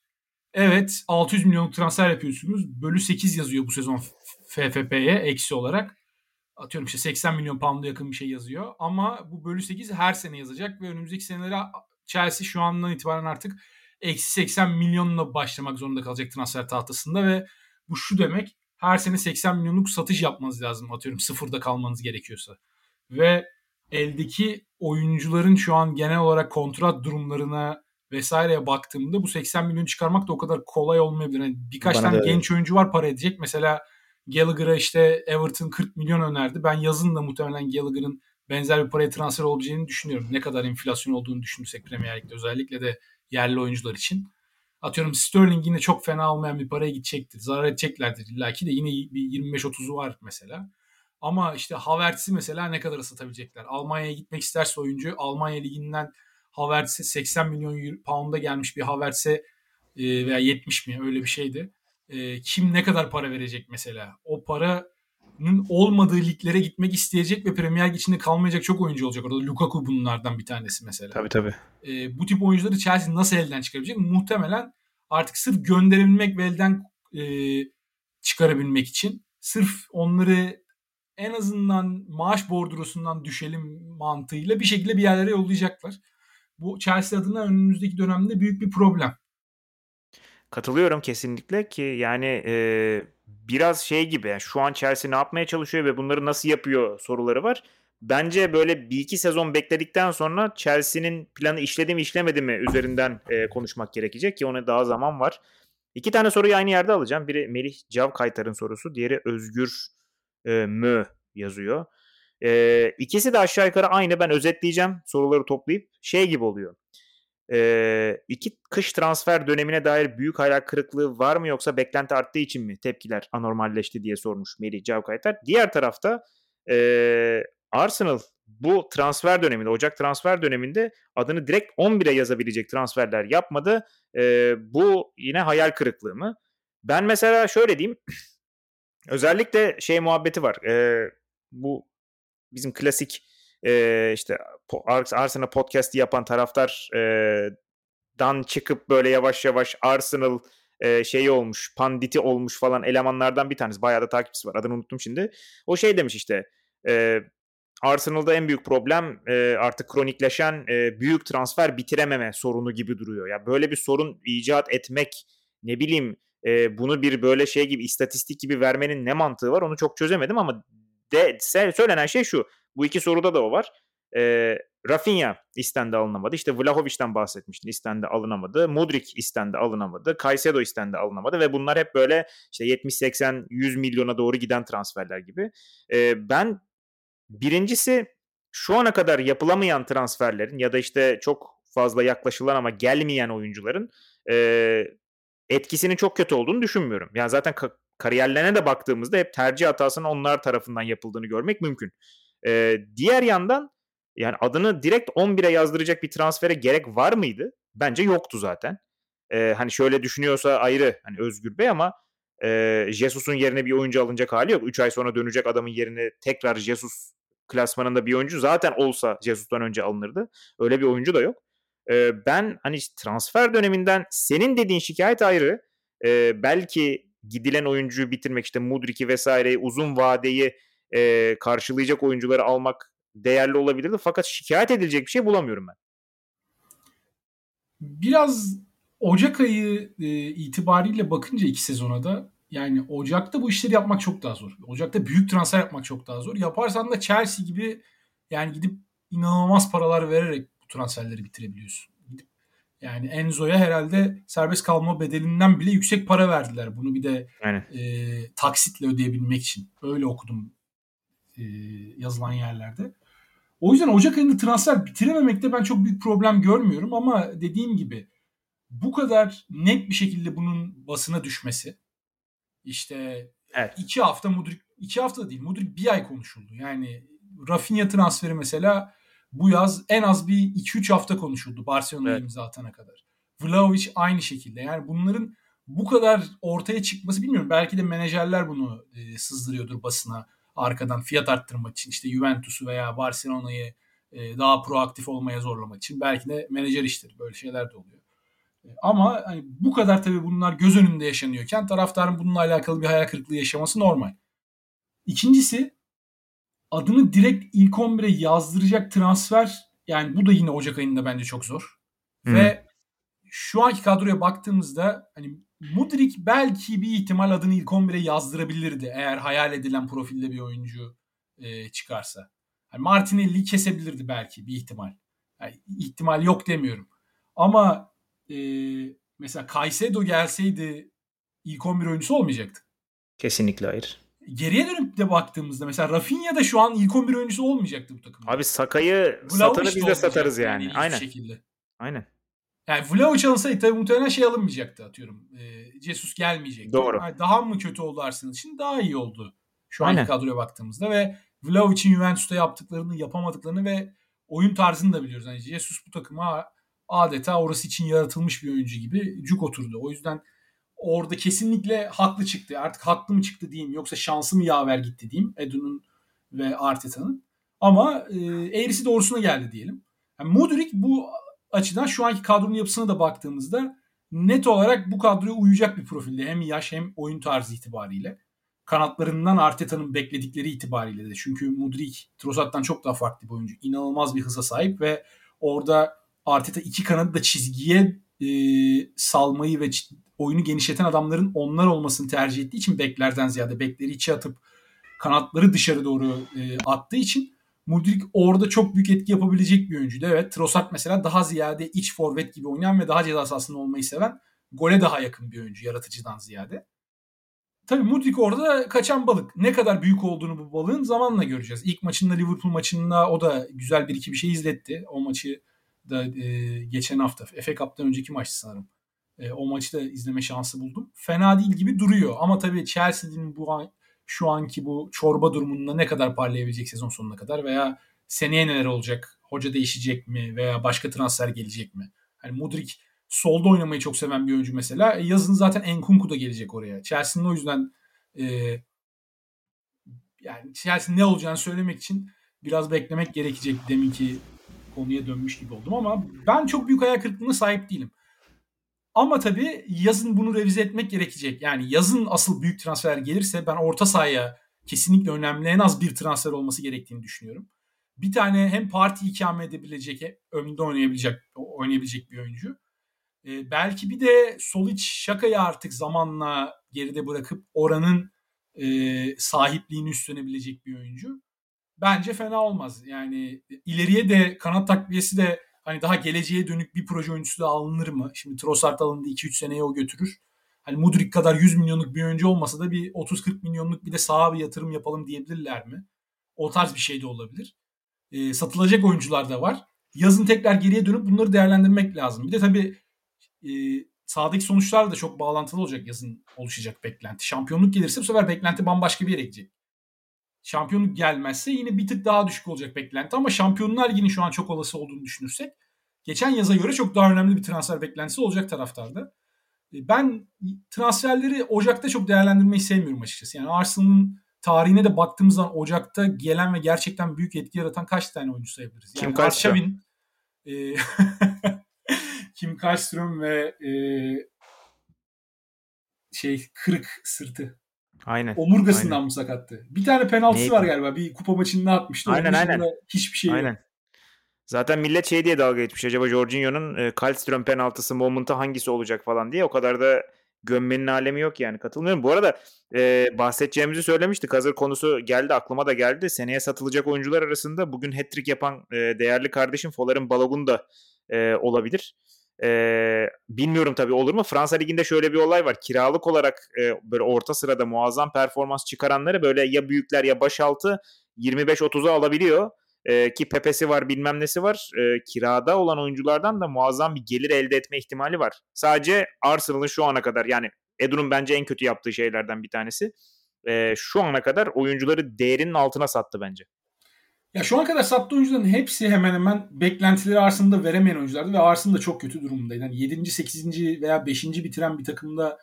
[SPEAKER 2] Evet 600 milyonluk transfer yapıyorsunuz. Bölü 8 yazıyor bu sezon FFP'ye eksi olarak. Atıyorum işte 80 milyon pound'a yakın bir şey yazıyor. Ama bu bölü 8 her sene yazacak ve önümüzdeki senelere Chelsea şu andan itibaren artık eksi 80 milyonla başlamak zorunda kalacak transfer tahtasında ve bu şu demek her sene 80 milyonluk satış yapmanız lazım atıyorum sıfırda kalmanız gerekiyorsa. Ve eldeki oyuncuların şu an genel olarak kontrat durumlarına vesaireye baktığımda bu 80 milyon çıkarmak da o kadar kolay olmayabilir. Yani birkaç Bana tane da... genç oyuncu var para edecek. Mesela Gallagher'a işte Everton 40 milyon önerdi. Ben yazın da muhtemelen Gallagher'ın benzer bir paraya transfer olabileceğini düşünüyorum. Ne kadar enflasyon olduğunu düşünürsek Premier Lig'de özellikle de yerli oyuncular için. Atıyorum Sterling yine çok fena olmayan bir paraya gidecektir. Zarar edeceklerdir illa ki de yine bir 25-30'u var mesela. Ama işte Havertz'i mesela ne kadar satabilecekler? Almanya'ya gitmek isterse oyuncu Almanya liginden Havertz'e 80 milyon pound'a gelmiş bir Havertz'e e, veya 70 mi öyle bir şeydi. E, kim ne kadar para verecek mesela? O paranın olmadığı liglere gitmek isteyecek ve Premier Lig içinde kalmayacak çok oyuncu olacak orada. Lukaku bunlardan bir tanesi mesela.
[SPEAKER 1] Tabii tabii.
[SPEAKER 2] E, bu tip oyuncuları Chelsea nasıl elden çıkarabilecek? Muhtemelen artık sırf gönderebilmek ve elden e, çıkarabilmek için sırf onları en azından maaş bordrosundan düşelim mantığıyla bir şekilde bir yerlere yollayacaklar. Bu Chelsea adına önümüzdeki dönemde büyük bir problem.
[SPEAKER 1] Katılıyorum kesinlikle ki yani e, biraz şey gibi yani şu an Chelsea ne yapmaya çalışıyor ve bunları nasıl yapıyor soruları var. Bence böyle bir iki sezon bekledikten sonra Chelsea'nin planı işledi mi işlemedi mi üzerinden e, konuşmak gerekecek ki ona daha zaman var. İki tane soruyu aynı yerde alacağım. Biri Melih Cavkaytar'ın sorusu, diğeri Özgür e, Mö yazıyor. E, ikisi de aşağı yukarı aynı. Ben özetleyeceğim soruları toplayıp şey gibi oluyor. E, iki kış transfer dönemine dair büyük hayal kırıklığı var mı yoksa beklenti arttığı için mi tepkiler anormalleşti diye sormuş Melih Cavkaytar. Diğer tarafta e, Arsenal bu transfer döneminde, Ocak transfer döneminde adını direkt 11'e yazabilecek transferler yapmadı. E, bu yine hayal kırıklığı mı? Ben mesela şöyle diyeyim. Özellikle şey muhabbeti var. E, bu bizim klasik e, işte Arsenal podcast'i yapan taraftar e, dan çıkıp böyle yavaş yavaş Arsenal e, şeyi olmuş, panditi olmuş falan elemanlardan bir tanesi. Bayağı da takipçisi var. Adını unuttum şimdi. O şey demiş işte e, Arsenal'da en büyük problem e, artık kronikleşen e, büyük transfer bitirememe sorunu gibi duruyor. Ya böyle bir sorun icat etmek ne bileyim e, bunu bir böyle şey gibi istatistik gibi vermenin ne mantığı var onu çok çözemedim ama de, söylenen şey şu. Bu iki soruda da o var. E, Rafinha istendi alınamadı. İşte Vlahovic'den bahsetmiştin istendi alınamadı. Mudrik istendi alınamadı. Caicedo istendi alınamadı ve bunlar hep böyle işte 70-80-100 milyona doğru giden transferler gibi. E, ben birincisi şu ana kadar yapılamayan transferlerin ya da işte çok fazla yaklaşılan ama gelmeyen oyuncuların e, etkisinin çok kötü olduğunu düşünmüyorum. Yani zaten ka- kariyerlerine de baktığımızda hep tercih hatasının onlar tarafından yapıldığını görmek mümkün. Ee, diğer yandan yani adını direkt 11'e yazdıracak bir transfere gerek var mıydı? Bence yoktu zaten. Ee, hani şöyle düşünüyorsa ayrı hani Özgür Bey ama e, Jesus'un yerine bir oyuncu alınacak hali yok. 3 ay sonra dönecek adamın yerine tekrar Jesus klasmanında bir oyuncu zaten olsa Jesus'tan önce alınırdı. Öyle bir oyuncu da yok. E, ben hani transfer döneminden senin dediğin şikayet ayrı. E, belki gidilen oyuncuyu bitirmek işte Mudrik'i vesaireyi uzun vadeyi e, karşılayacak oyuncuları almak değerli olabilirdi. Fakat şikayet edilecek bir şey bulamıyorum ben.
[SPEAKER 2] Biraz Ocak ayı e, itibariyle bakınca iki sezona da yani Ocak'ta bu işleri yapmak çok daha zor. Ocak'ta büyük transfer yapmak çok daha zor. Yaparsan da Chelsea gibi yani gidip inanılmaz paralar vererek bu transferleri bitirebiliyorsun. Yani Enzo'ya herhalde serbest kalma bedelinden bile yüksek para verdiler. Bunu bir de e, taksitle ödeyebilmek için. Öyle okudum e, yazılan yerlerde. O yüzden Ocak ayında transfer bitirememekte ben çok büyük problem görmüyorum ama dediğim gibi bu kadar net bir şekilde bunun basına düşmesi işte evet. iki hafta Mudrik iki hafta değil Mudrik bir ay konuşuldu. Yani Rafinha transferi mesela bu yaz en az bir 2-3 hafta konuşuldu Barcelona'ya evet. imza atana kadar. Vlahovic aynı şekilde. Yani bunların bu kadar ortaya çıkması bilmiyorum. Belki de menajerler bunu e, sızdırıyordur basına arkadan fiyat arttırmak için. işte Juventus'u veya Barcelona'yı e, daha proaktif olmaya zorlamak için. Belki de menajer işleri. Böyle şeyler de oluyor. E, ama hani bu kadar tabii bunlar göz önünde yaşanıyorken taraftarın bununla alakalı bir hayal kırıklığı yaşaması normal. İkincisi adını direkt ilk 11'e yazdıracak transfer yani bu da yine Ocak ayında bence çok zor. Hmm. Ve şu anki kadroya baktığımızda hani Mudrik belki bir ihtimal adını ilk 11'e yazdırabilirdi eğer hayal edilen profilde bir oyuncu e, çıkarsa. Yani Martinelli'yi kesebilirdi belki bir ihtimal. Yani ihtimal yok demiyorum. Ama e, mesela Caicedo gelseydi ilk 11 oyuncusu olmayacaktı.
[SPEAKER 1] Kesinlikle hayır.
[SPEAKER 2] Geriye dönüp de baktığımızda mesela Rafinha da şu an ilk 11 oyuncusu olmayacaktı bu takımda.
[SPEAKER 1] Abi Sakay'ı satanı biz de satarız yani. yani Aynen. Şekilde. Aynen.
[SPEAKER 2] Yani Vlahovic alınsaydı tabii muhtemelen şey alınmayacaktı atıyorum. E, Jesus gelmeyecekti.
[SPEAKER 1] Doğru.
[SPEAKER 2] Yani daha mı kötü oldu Arsenal için? Daha iyi oldu. Şu anki kadroya baktığımızda ve Vlahovic'in Juventus'ta yaptıklarını, yapamadıklarını ve oyun tarzını da biliyoruz. Yani Jesus bu takıma adeta orası için yaratılmış bir oyuncu gibi cuk oturdu. O yüzden orada kesinlikle haklı çıktı. Artık haklı mı çıktı diyeyim yoksa şansı mı yaver gitti diyeyim Edu'nun ve Arteta'nın. Ama e, eğrisi doğrusuna geldi diyelim. Yani Mudrik bu açıdan şu anki kadronun yapısına da baktığımızda net olarak bu kadroya uyacak bir profilde. Hem yaş hem oyun tarzı itibariyle. Kanatlarından Arteta'nın bekledikleri itibariyle de. Çünkü Mudrik Trossard'dan çok daha farklı bir oyuncu. İnanılmaz bir hıza sahip ve orada Arteta iki kanadı da çizgiye e, salmayı ve oyunu genişleten adamların onlar olmasını tercih ettiği için beklerden ziyade bekleri içe atıp kanatları dışarı doğru e, attığı için Mudrik orada çok büyük etki yapabilecek bir oyuncuydu. Evet Trossard mesela daha ziyade iç forvet gibi oynayan ve daha ceza sahasında olmayı seven gole daha yakın bir oyuncu yaratıcıdan ziyade. Tabii Mudrik orada kaçan balık. Ne kadar büyük olduğunu bu balığın zamanla göreceğiz. İlk maçında Liverpool maçında o da güzel bir iki bir şey izletti. O maçı da e, geçen hafta FA Cup'tan önceki maçtı sanırım. E, o maçı da izleme şansı buldum. Fena değil gibi duruyor ama tabii Chelsea'nin bu an, şu anki bu çorba durumunda ne kadar parlayabilecek sezon sonuna kadar veya seneye neler olacak? Hoca değişecek mi veya başka transfer gelecek mi? Hani Mudrik solda oynamayı çok seven bir oyuncu mesela. E, yazın zaten Enkunku da gelecek oraya. Chelsea'nin o yüzden e, yani Chelsea ne olacağını söylemek için biraz beklemek gerekecek deminki konuya dönmüş gibi oldum ama ben çok büyük hayal kırıklığına sahip değilim. Ama tabii yazın bunu revize etmek gerekecek. Yani yazın asıl büyük transfer gelirse ben orta sahaya kesinlikle önemli en az bir transfer olması gerektiğini düşünüyorum. Bir tane hem parti ikame edebilecek, önde oynayabilecek oynayabilecek bir oyuncu. Ee, belki bir de Solic Şaka'yı artık zamanla geride bırakıp oranın e, sahipliğini üstlenebilecek bir oyuncu. Bence fena olmaz. Yani ileriye de kanat takviyesi de hani daha geleceğe dönük bir proje oyuncusu da alınır mı? Şimdi Trossard alındı 2-3 seneye o götürür. Hani Mudrik kadar 100 milyonluk bir oyuncu olmasa da bir 30-40 milyonluk bir de sağa bir yatırım yapalım diyebilirler mi? O tarz bir şey de olabilir. E, satılacak oyuncular da var. Yazın tekrar geriye dönüp bunları değerlendirmek lazım. Bir de tabii e, sahadaki sonuçlar da çok bağlantılı olacak yazın oluşacak beklenti. Şampiyonluk gelirse bu sefer beklenti bambaşka bir yere gidecek. Şampiyonluk gelmezse yine bir tık daha düşük olacak beklenti ama Şampiyonlar Ligi'nin şu an çok olası olduğunu düşünürsek geçen yaza göre çok daha önemli bir transfer beklentisi olacak taraftarda. ben transferleri Ocak'ta çok değerlendirmeyi sevmiyorum açıkçası. Yani Arsenal'ın tarihine de baktığımız zaman Ocak'ta gelen ve gerçekten büyük etki yaratan kaç tane oyuncu sayabiliriz?
[SPEAKER 1] Yani Kim Karlström.
[SPEAKER 2] E, Kim Karlström ve e, şey kırık sırtı.
[SPEAKER 1] Aynen.
[SPEAKER 2] Omurgasından
[SPEAKER 1] aynen.
[SPEAKER 2] mı sakattı? Bir tane penaltısı var galiba. Bir kupa maçında atmıştı.
[SPEAKER 1] Aynen aynen.
[SPEAKER 2] Hiçbir şey
[SPEAKER 1] aynen.
[SPEAKER 2] yok.
[SPEAKER 1] Zaten millet şey diye dalga geçmiş. Acaba Jorginho'nun e, Kallström penaltısı moment'ı hangisi olacak falan diye. O kadar da gömmenin alemi yok yani. Katılmıyorum. Bu arada e, bahsedeceğimizi söylemiştik. Hazır konusu geldi. Aklıma da geldi. Seneye satılacak oyuncular arasında bugün hat-trick yapan e, değerli kardeşim Folar'ın Balogun da e, olabilir. E, bilmiyorum tabii olur mu? Fransa Ligi'nde şöyle bir olay var. Kiralık olarak e, böyle orta sırada muazzam performans çıkaranları böyle ya büyükler ya başaltı 25-30'a alabiliyor. E, ki Pepe'si var bilmem nesi var. E, kirada olan oyunculardan da muazzam bir gelir elde etme ihtimali var. Sadece Arsenal'ın şu ana kadar yani Edu'nun bence en kötü yaptığı şeylerden bir tanesi. E, şu ana kadar oyuncuları değerinin altına sattı bence.
[SPEAKER 2] Ya şu ana kadar sattığı oyuncuların hepsi hemen hemen beklentileri Arsenal'da veremeyen oyunculardı ve Arsenal çok kötü durumdaydı. Yani 7. 8. veya 5. bitiren bir takımda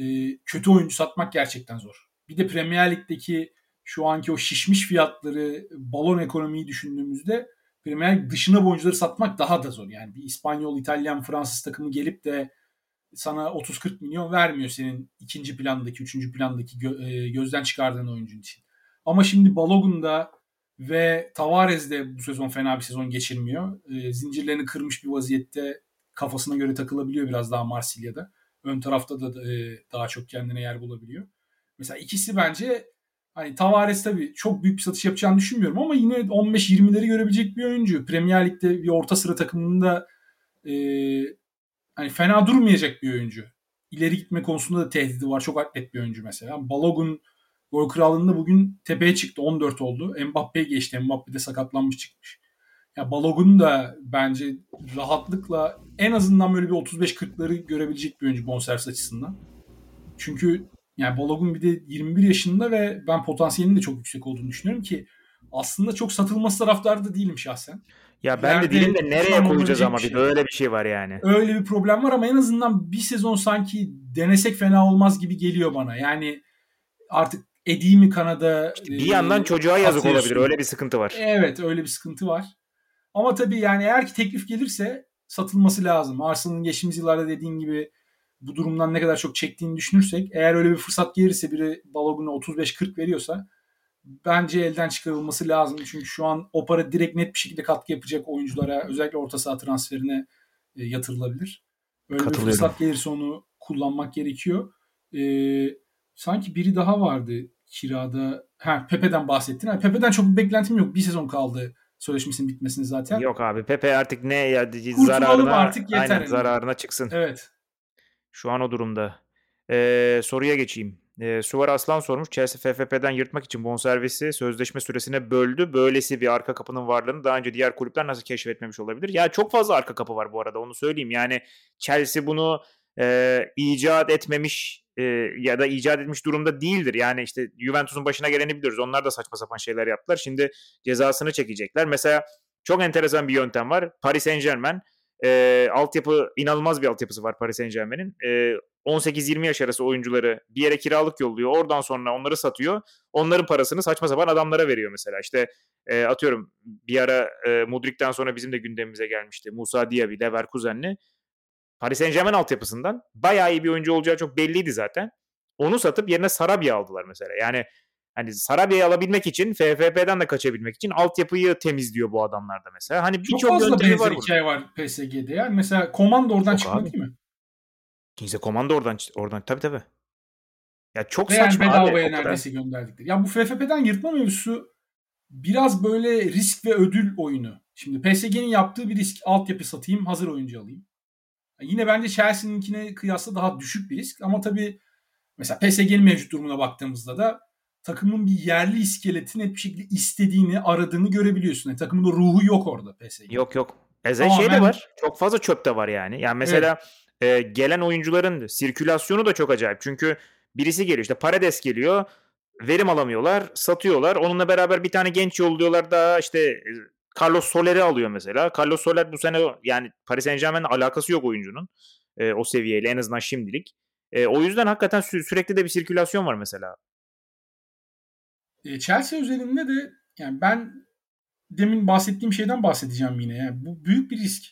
[SPEAKER 2] e, kötü oyuncu satmak gerçekten zor. Bir de Premier Lig'deki şu anki o şişmiş fiyatları, balon ekonomiyi düşündüğümüzde Premier Lig dışına bu oyuncuları satmak daha da zor. Yani bir İspanyol, İtalyan, Fransız takımı gelip de sana 30-40 milyon vermiyor senin ikinci plandaki, üçüncü plandaki gö- e, gözden çıkardığın oyuncun için. Ama şimdi Balogun'da ve Tavares de bu sezon fena bir sezon geçirmiyor. E, zincirlerini kırmış bir vaziyette kafasına göre takılabiliyor biraz daha Marsilya'da. Ön tarafta da e, daha çok kendine yer bulabiliyor. Mesela ikisi bence hani Tavares tabii çok büyük bir satış yapacağını düşünmüyorum ama yine 15-20'leri görebilecek bir oyuncu. Premier Lig'de bir orta sıra takımında e, hani fena durmayacak bir oyuncu. İleri gitme konusunda da tehdidi var. Çok atlet bir oyuncu mesela. Balogun gol krallığında bugün tepeye çıktı. 14 oldu. Mbappe'ye geçti. Mbappe de sakatlanmış çıkmış. Ya Balogun da bence rahatlıkla en azından böyle bir 35-40'ları görebilecek bir oyuncu bonservis açısından. Çünkü yani Balogun bir de 21 yaşında ve ben potansiyelinin de çok yüksek olduğunu düşünüyorum ki aslında çok satılması taraftarı da değilim şahsen.
[SPEAKER 1] Ya ben de değilim de nereye koyacağız ama bir şey. böyle bir şey var yani.
[SPEAKER 2] Öyle bir problem var ama en azından bir sezon sanki denesek fena olmaz gibi geliyor bana. Yani artık Eddie mi Kanada
[SPEAKER 1] işte bir yandan çocuğa yazık olabilir. Öyle bir sıkıntı var.
[SPEAKER 2] Evet öyle bir sıkıntı var. Ama tabii yani eğer ki teklif gelirse satılması lazım. Arsenal'ın geçtiğimiz yıllarda dediğin gibi bu durumdan ne kadar çok çektiğini düşünürsek eğer öyle bir fırsat gelirse biri Balogun'a 35-40 veriyorsa bence elden çıkarılması lazım. Çünkü şu an o para direkt net bir şekilde katkı yapacak oyunculara özellikle orta saha transferine e, yatırılabilir. Öyle bir fırsat gelirse onu kullanmak gerekiyor. E, sanki biri daha vardı kirada. Ha Pepe'den bahsettin. Ha, Pepe'den çok bir beklentim yok. Bir sezon kaldı sözleşmesinin bitmesini zaten.
[SPEAKER 1] Yok abi Pepe artık ne ya zararına artık yeter aynen, zararına çıksın.
[SPEAKER 2] Evet.
[SPEAKER 1] Şu an o durumda. Ee, soruya geçeyim. Ee, Suvar Aslan sormuş. Chelsea FFP'den yırtmak için bonservisi sözleşme süresine böldü. Böylesi bir arka kapının varlığını daha önce diğer kulüpler nasıl keşfetmemiş olabilir? Ya çok fazla arka kapı var bu arada onu söyleyeyim. Yani Chelsea bunu e, icat etmemiş e, ya da icat etmiş durumda değildir. Yani işte Juventus'un başına geleni biliyoruz. Onlar da saçma sapan şeyler yaptılar. Şimdi cezasını çekecekler. Mesela çok enteresan bir yöntem var. Paris Saint Germain e, altyapı inanılmaz bir altyapısı var Paris Saint Germain'in. E, 18-20 yaş arası oyuncuları bir yere kiralık yolluyor. Oradan sonra onları satıyor. Onların parasını saçma sapan adamlara veriyor mesela. İşte e, atıyorum bir ara e, Mudrik'ten sonra bizim de gündemimize gelmişti. Musa Diaby, Leverkusen'li. Paris Saint Germain altyapısından bayağı iyi bir oyuncu olacağı çok belliydi zaten. Onu satıp yerine Sarabia aldılar mesela. Yani hani Sarabia'yı alabilmek için FFP'den de kaçabilmek için altyapıyı temizliyor bu adamlarda mesela. Hani
[SPEAKER 2] birçok Çok fazla benzer var hikaye var PSG'de. Yani mesela Komando oradan çok çıkmadı abi. değil mi?
[SPEAKER 1] Kimse Komando oradan oradan tabii tabii. Ya çok
[SPEAKER 2] Ve
[SPEAKER 1] saçma
[SPEAKER 2] yani bedavaya abi. neredeyse gönderdikleri. Ya bu FFP'den yırtma mevzusu biraz böyle risk ve ödül oyunu. Şimdi PSG'nin yaptığı bir risk altyapı satayım hazır oyuncu alayım. Yine bence Chelsea'ninkine kıyasla daha düşük bir risk ama tabii mesela PSG'nin mevcut durumuna baktığımızda da takımın bir yerli iskeleti net bir şekilde istediğini, aradığını görebiliyorsun. Yani takımın da ruhu yok orada PSG.
[SPEAKER 1] Yok yok. Eze şey de var. Çok fazla çöp de var yani. Yani mesela evet. e, gelen oyuncuların sirkülasyonu da çok acayip. Çünkü birisi geliyor işte Paredes geliyor. Verim alamıyorlar, satıyorlar. Onunla beraber bir tane genç yolluyorlar da işte e, Carlos Soler'i alıyor mesela. Carlos Soler bu sene yani Paris Saint Germain'le alakası yok oyuncunun. E, o seviyeyle en azından şimdilik. E, o yüzden hakikaten sü- sürekli de bir sirkülasyon var mesela.
[SPEAKER 2] E, Chelsea özelinde de yani ben demin bahsettiğim şeyden bahsedeceğim yine. Yani bu büyük bir risk.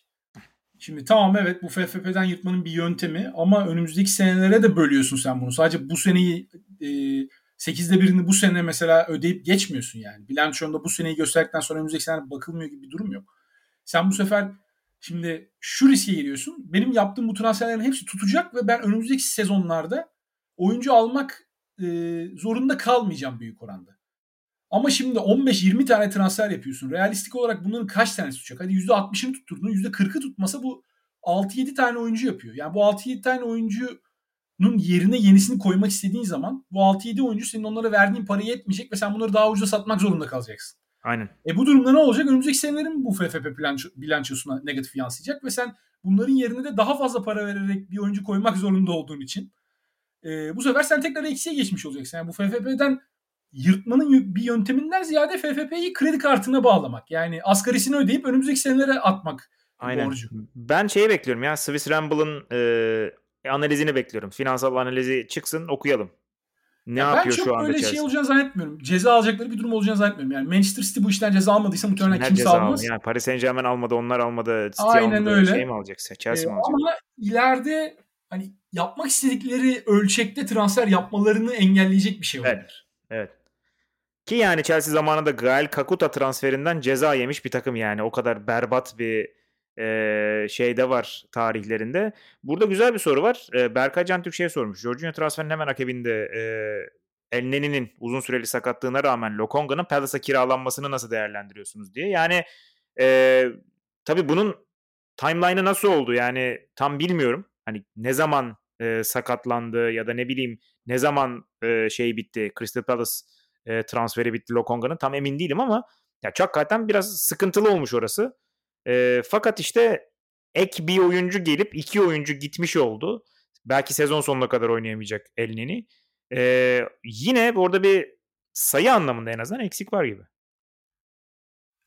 [SPEAKER 2] Şimdi tamam evet bu FFP'den yırtmanın bir yöntemi ama önümüzdeki senelere de bölüyorsun sen bunu. Sadece bu seneyi e, 8'de birini bu sene mesela ödeyip geçmiyorsun yani. Bilançonda bu seneyi gösterdikten sonra önümüzdeki sene bakılmıyor gibi bir durum yok. Sen bu sefer şimdi şu riske giriyorsun. Benim yaptığım bu transferlerin hepsi tutacak ve ben önümüzdeki sezonlarda oyuncu almak e, zorunda kalmayacağım büyük oranda. Ama şimdi 15-20 tane transfer yapıyorsun. Realistik olarak bunların kaç tanesi tutacak? Hadi %60'ını tutturdun. %40'ı tutmasa bu 6-7 tane oyuncu yapıyor. Yani bu 6-7 tane oyuncunun yerine yenisini koymak istediğin zaman bu 6-7 oyuncu senin onlara verdiğin parayı yetmeyecek ve sen bunları daha ucuza satmak zorunda kalacaksın.
[SPEAKER 1] Aynen.
[SPEAKER 2] E bu durumda ne olacak? Önümüzdeki senelerin bu FFP bilanço, bilançosuna negatif yansıyacak ve sen bunların yerine de daha fazla para vererek bir oyuncu koymak zorunda olduğun için e, bu sefer sen tekrar eksiye geçmiş olacaksın. Yani bu FFP'den yırtmanın bir yönteminden ziyade FFP'yi kredi kartına bağlamak. Yani asgarisini ödeyip önümüzdeki senelere atmak
[SPEAKER 1] Aynen.
[SPEAKER 2] borcu.
[SPEAKER 1] Ben şeyi bekliyorum ya Swiss Ramble'ın e, analizini bekliyorum. Finansal analizi çıksın okuyalım. Ne
[SPEAKER 2] ya
[SPEAKER 1] yapıyor
[SPEAKER 2] ben çok
[SPEAKER 1] şu anda
[SPEAKER 2] böyle
[SPEAKER 1] Chelsea?
[SPEAKER 2] şey olacağını zannetmiyorum. Ceza alacakları bir durum olacağını zannetmiyorum. Yani Manchester City bu işten ceza almadıysa muhtemelen
[SPEAKER 1] Kimler
[SPEAKER 2] kimse almaz.
[SPEAKER 1] Yani Paris Saint Germain almadı, onlar almadı, City
[SPEAKER 2] Aynen
[SPEAKER 1] almadı.
[SPEAKER 2] öyle.
[SPEAKER 1] Şey mi alacak? Chelsea
[SPEAKER 2] Ee,
[SPEAKER 1] mi alacak?
[SPEAKER 2] ama ileride hani yapmak istedikleri ölçekte transfer yapmalarını engelleyecek bir şey olabilir.
[SPEAKER 1] Evet. Evet. Ki yani Chelsea zamanında Gael Kakuta transferinden ceza yemiş bir takım yani. O kadar berbat bir e, şey de var tarihlerinde. Burada güzel bir soru var. E, Berkay Can şey sormuş. Jorginho transferinin hemen akabinde e, El Neni'nin uzun süreli sakatlığına rağmen Lokonga'nın Palace'a kiralanmasını nasıl değerlendiriyorsunuz diye. Yani e, tabii bunun timeline'ı nasıl oldu yani tam bilmiyorum. Hani ne zaman e, sakatlandı ya da ne bileyim ne zaman e, şey bitti Crystal Palace e, transferi bitti Lokonga'nın tam emin değilim ama ya hakikaten biraz sıkıntılı olmuş orası. E, fakat işte ek bir oyuncu gelip iki oyuncu gitmiş oldu. Belki sezon sonuna kadar oynayamayacak Elneni. E, yine orada bir sayı anlamında en azından eksik var gibi.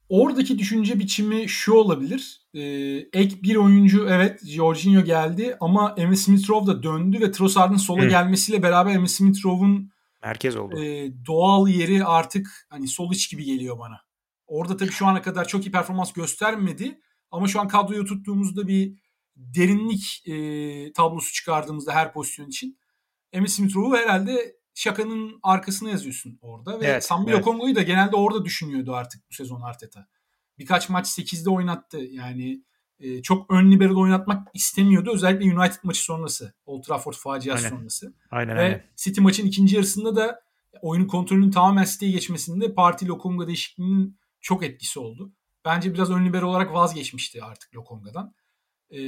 [SPEAKER 2] Oradaki düşünce biçimi şu olabilir. Ee, ek bir oyuncu evet Jorginho geldi ama Emil Smith-Rowe da döndü ve Trossard'ın sola
[SPEAKER 1] Hı.
[SPEAKER 2] gelmesiyle beraber Emil Smith-Rowe'un
[SPEAKER 1] Merkez oldu.
[SPEAKER 2] e, doğal yeri artık hani sol iç gibi geliyor bana. Orada tabii şu ana kadar çok iyi performans göstermedi ama şu an kadroyu tuttuğumuzda bir derinlik e, tablosu çıkardığımızda her pozisyon için Emil Smith-Rowe'u herhalde şakanın arkasına yazıyorsun orada ve
[SPEAKER 1] Evet,
[SPEAKER 2] Sambi
[SPEAKER 1] evet.
[SPEAKER 2] Lokongo'yu da genelde orada düşünüyordu artık bu sezon Arteta. Birkaç maç 8'de oynattı. Yani e, çok ön libero oynatmak istemiyordu. Özellikle United maçı sonrası. Old Trafford faciası
[SPEAKER 1] Aynen.
[SPEAKER 2] sonrası.
[SPEAKER 1] Aynen
[SPEAKER 2] Ve
[SPEAKER 1] aynen.
[SPEAKER 2] City maçın ikinci yarısında da oyunun kontrolünün tamamen City'ye geçmesinde Parti Lokonga değişikliğinin çok etkisi oldu. Bence biraz ön libero olarak vazgeçmişti artık Lokonga'dan. Ee,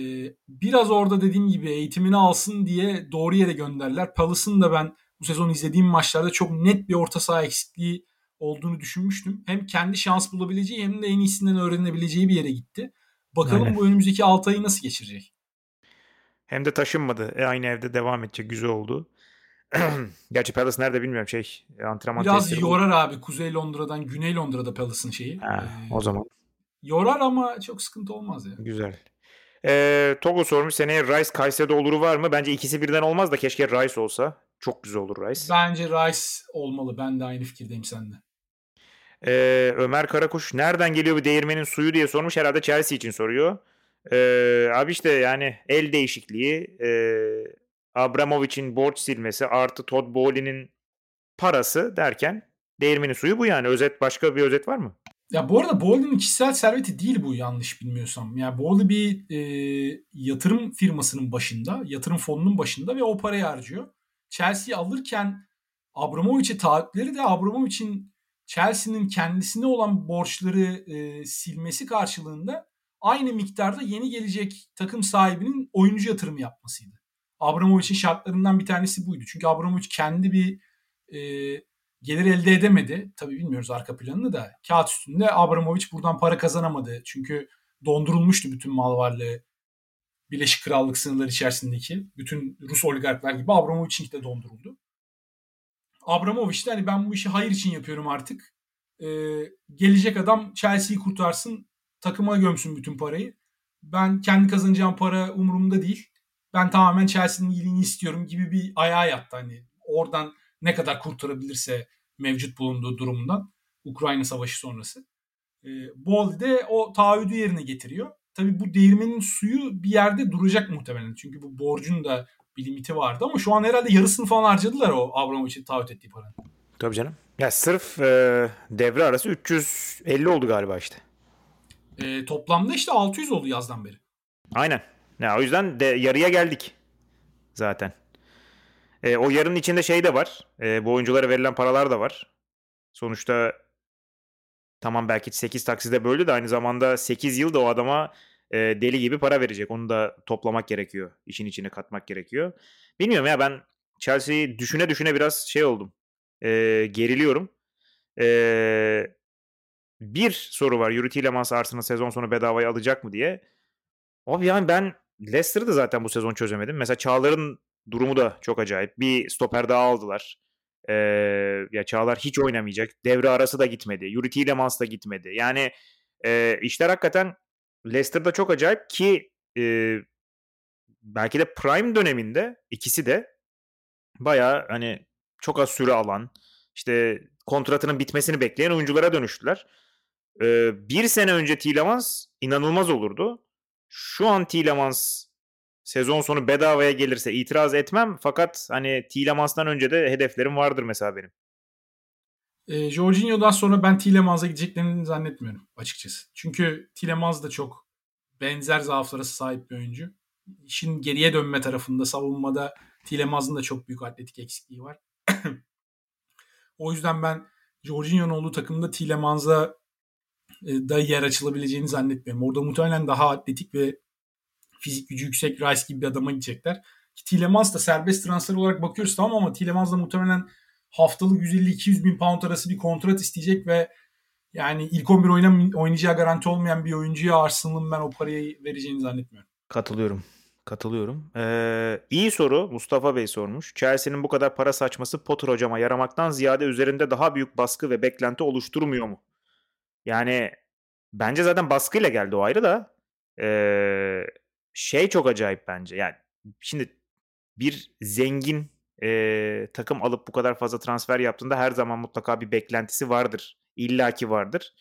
[SPEAKER 2] biraz orada dediğim gibi eğitimini alsın diye doğru yere gönderdiler. Palace'ın da ben bu sezon izlediğim maçlarda çok net bir orta saha eksikliği olduğunu düşünmüştüm. Hem kendi şans bulabileceği hem de en iyisinden öğrenebileceği bir yere gitti. Bakalım
[SPEAKER 1] Aynen.
[SPEAKER 2] bu önümüzdeki 6 ayı nasıl geçirecek?
[SPEAKER 1] Hem de taşınmadı. E, aynı evde devam edecek. Güzel oldu. Gerçi Palace nerede bilmiyorum şey. Antrenman
[SPEAKER 2] Biraz
[SPEAKER 1] tesisleri bu.
[SPEAKER 2] yorar abi Kuzey Londra'dan Güney Londra'da Palace'ın şeyi.
[SPEAKER 1] Ha,
[SPEAKER 2] Ee,
[SPEAKER 1] o zaman
[SPEAKER 2] Yorar ama çok sıkıntı olmaz ya.
[SPEAKER 1] güzel. Ee, Togo sormuş seneye Rice Kayseri'de oluru var mı? Bence ikisi birden olmaz da keşke Rice olsa. Çok güzel olur Rice.
[SPEAKER 2] Bence Rice olmalı. Ben de aynı fikirdeyim seninle.
[SPEAKER 1] Ee, Ömer Karakuş nereden geliyor bu değirmenin suyu diye sormuş. Herhalde Chelsea için soruyor. Ee, abi işte yani el değişikliği, e, Abramovich'in borç silmesi artı Todd Bowley'nin parası derken değirmenin suyu bu yani. Özet başka bir özet var mı?
[SPEAKER 2] Ya bu arada Bowley'nin kişisel serveti değil bu yanlış bilmiyorsam. Yani Bowley bir e, yatırım firmasının başında, yatırım fonunun başında ve o parayı harcıyor. Chelsea'yi alırken Abramovich'e taahhütleri de Abramovich'in Chelsea'nin kendisine olan borçları e, silmesi karşılığında aynı miktarda yeni gelecek takım sahibinin oyuncu yatırımı yapmasıydı. Abramovich'in şartlarından bir tanesi buydu. Çünkü Abramovich kendi bir e, gelir elde edemedi. Tabii bilmiyoruz arka planını da. Kağıt üstünde Abramovich buradan para kazanamadı. Çünkü dondurulmuştu bütün mal varlığı Birleşik Krallık sınırları içerisindeki. Bütün Rus oligarklar gibi Abramovich'in de donduruldu. Abramovich de hani ben bu işi hayır için yapıyorum artık. Ee, gelecek adam Chelsea'yi kurtarsın, takıma gömsün bütün parayı. Ben kendi kazanacağım para umurumda değil. Ben tamamen Chelsea'nin iyiliğini istiyorum gibi bir ayağa yattı. Hani oradan ne kadar kurtarabilirse mevcut bulunduğu durumdan Ukrayna Savaşı sonrası. E, Bol de o taahhüdü yerine getiriyor. Tabii bu değirmenin suyu bir yerde duracak muhtemelen. Çünkü bu borcun da bir limiti vardı ama şu an herhalde yarısını falan harcadılar o Abramovich'in taahhüt ettiği paranın.
[SPEAKER 1] Tabii canım. Ya sırf e, devre arası 350 oldu galiba işte.
[SPEAKER 2] E, toplamda işte 600 oldu yazdan beri.
[SPEAKER 1] Aynen. Ya, o yüzden de yarıya geldik zaten. E, o yarının içinde şey de var. E, bu oyunculara verilen paralar da var. Sonuçta tamam belki 8 takside böldü de aynı zamanda 8 yıl da o adama e, deli gibi para verecek. Onu da toplamak gerekiyor. İşin içine katmak gerekiyor. Bilmiyorum ya ben Chelsea'yi düşüne düşüne biraz şey oldum. E, geriliyorum. E, bir soru var. Yuri Tillemans Arsenal sezon sonu bedavaya alacak mı diye. Abi yani ben Leicester'ı da zaten bu sezon çözemedim. Mesela Çağlar'ın durumu da çok acayip. Bir stoper daha aldılar. Ee, ya Çağlar hiç oynamayacak. Devre arası da gitmedi. Yuri Tillemans da gitmedi. Yani e, işler hakikaten Leicester'da çok acayip ki e, belki de prime döneminde ikisi de baya hani çok az süre alan işte kontratının bitmesini bekleyen oyunculara dönüştüler. Ee, bir sene önce Tillemans inanılmaz olurdu. Şu an Tillemans sezon sonu bedavaya gelirse itiraz etmem. Fakat hani Tillemans'tan önce de hedeflerim vardır mesela benim.
[SPEAKER 2] E, Jorginho'dan sonra ben Tillemans'a gideceklerini zannetmiyorum açıkçası. Çünkü Tillemans da çok benzer zaaflara sahip bir oyuncu. İşin geriye dönme tarafında savunmada Tillemans'ın da çok büyük atletik eksikliği var. o yüzden ben Jorginho'nun olduğu takımda Tillemans'a e, da yer açılabileceğini zannetmiyorum. Orada muhtemelen daha atletik ve fizik gücü yüksek Rice gibi bir adama gidecekler. Ki da serbest transfer olarak bakıyoruz tamam ama Tillemans da muhtemelen haftalık 150-200 bin pound arası bir kontrat isteyecek ve yani ilk 11 oynam oynayacağı garanti olmayan bir oyuncuya Arsenal'ın ben o parayı vereceğini zannetmiyorum.
[SPEAKER 1] Katılıyorum. Katılıyorum. Ee, iyi soru Mustafa Bey sormuş. Chelsea'nin bu kadar para saçması Potter hocama yaramaktan ziyade üzerinde daha büyük baskı ve beklenti oluşturmuyor mu? Yani bence zaten baskıyla geldi o ayrı da. Ee, şey çok acayip bence. Yani şimdi bir zengin e, takım alıp bu kadar fazla transfer yaptığında her zaman mutlaka bir beklentisi vardır. İlla ki vardır.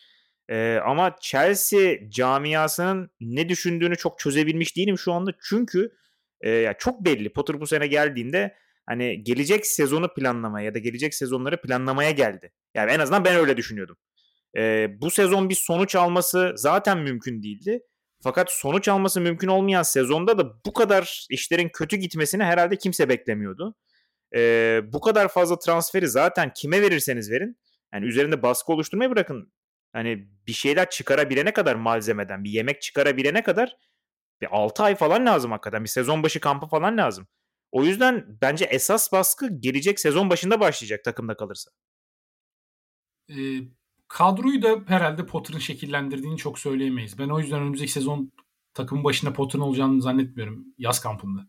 [SPEAKER 1] E, ama Chelsea camiasının ne düşündüğünü çok çözebilmiş değilim şu anda. Çünkü e, ya çok belli. Potter bu sene geldiğinde hani gelecek sezonu planlamaya ya da gelecek sezonları planlamaya geldi. Yani en azından ben öyle düşünüyordum. E, bu sezon bir sonuç alması zaten mümkün değildi. Fakat sonuç alması mümkün olmayan sezonda da bu kadar işlerin kötü gitmesini herhalde kimse beklemiyordu. Ee, bu kadar fazla transferi zaten kime verirseniz verin. Yani üzerinde baskı oluşturmayı bırakın. Hani bir şeyler çıkarabilene kadar malzemeden, bir yemek çıkarabilene kadar bir 6 ay falan lazım hakikaten. Bir sezon başı kampı falan lazım. O yüzden bence esas baskı gelecek sezon başında başlayacak takımda kalırsa.
[SPEAKER 2] Ee, kadroyu da herhalde Potter'ın şekillendirdiğini çok söyleyemeyiz. Ben o yüzden önümüzdeki sezon takımın başında Potter'ın olacağını zannetmiyorum yaz kampında.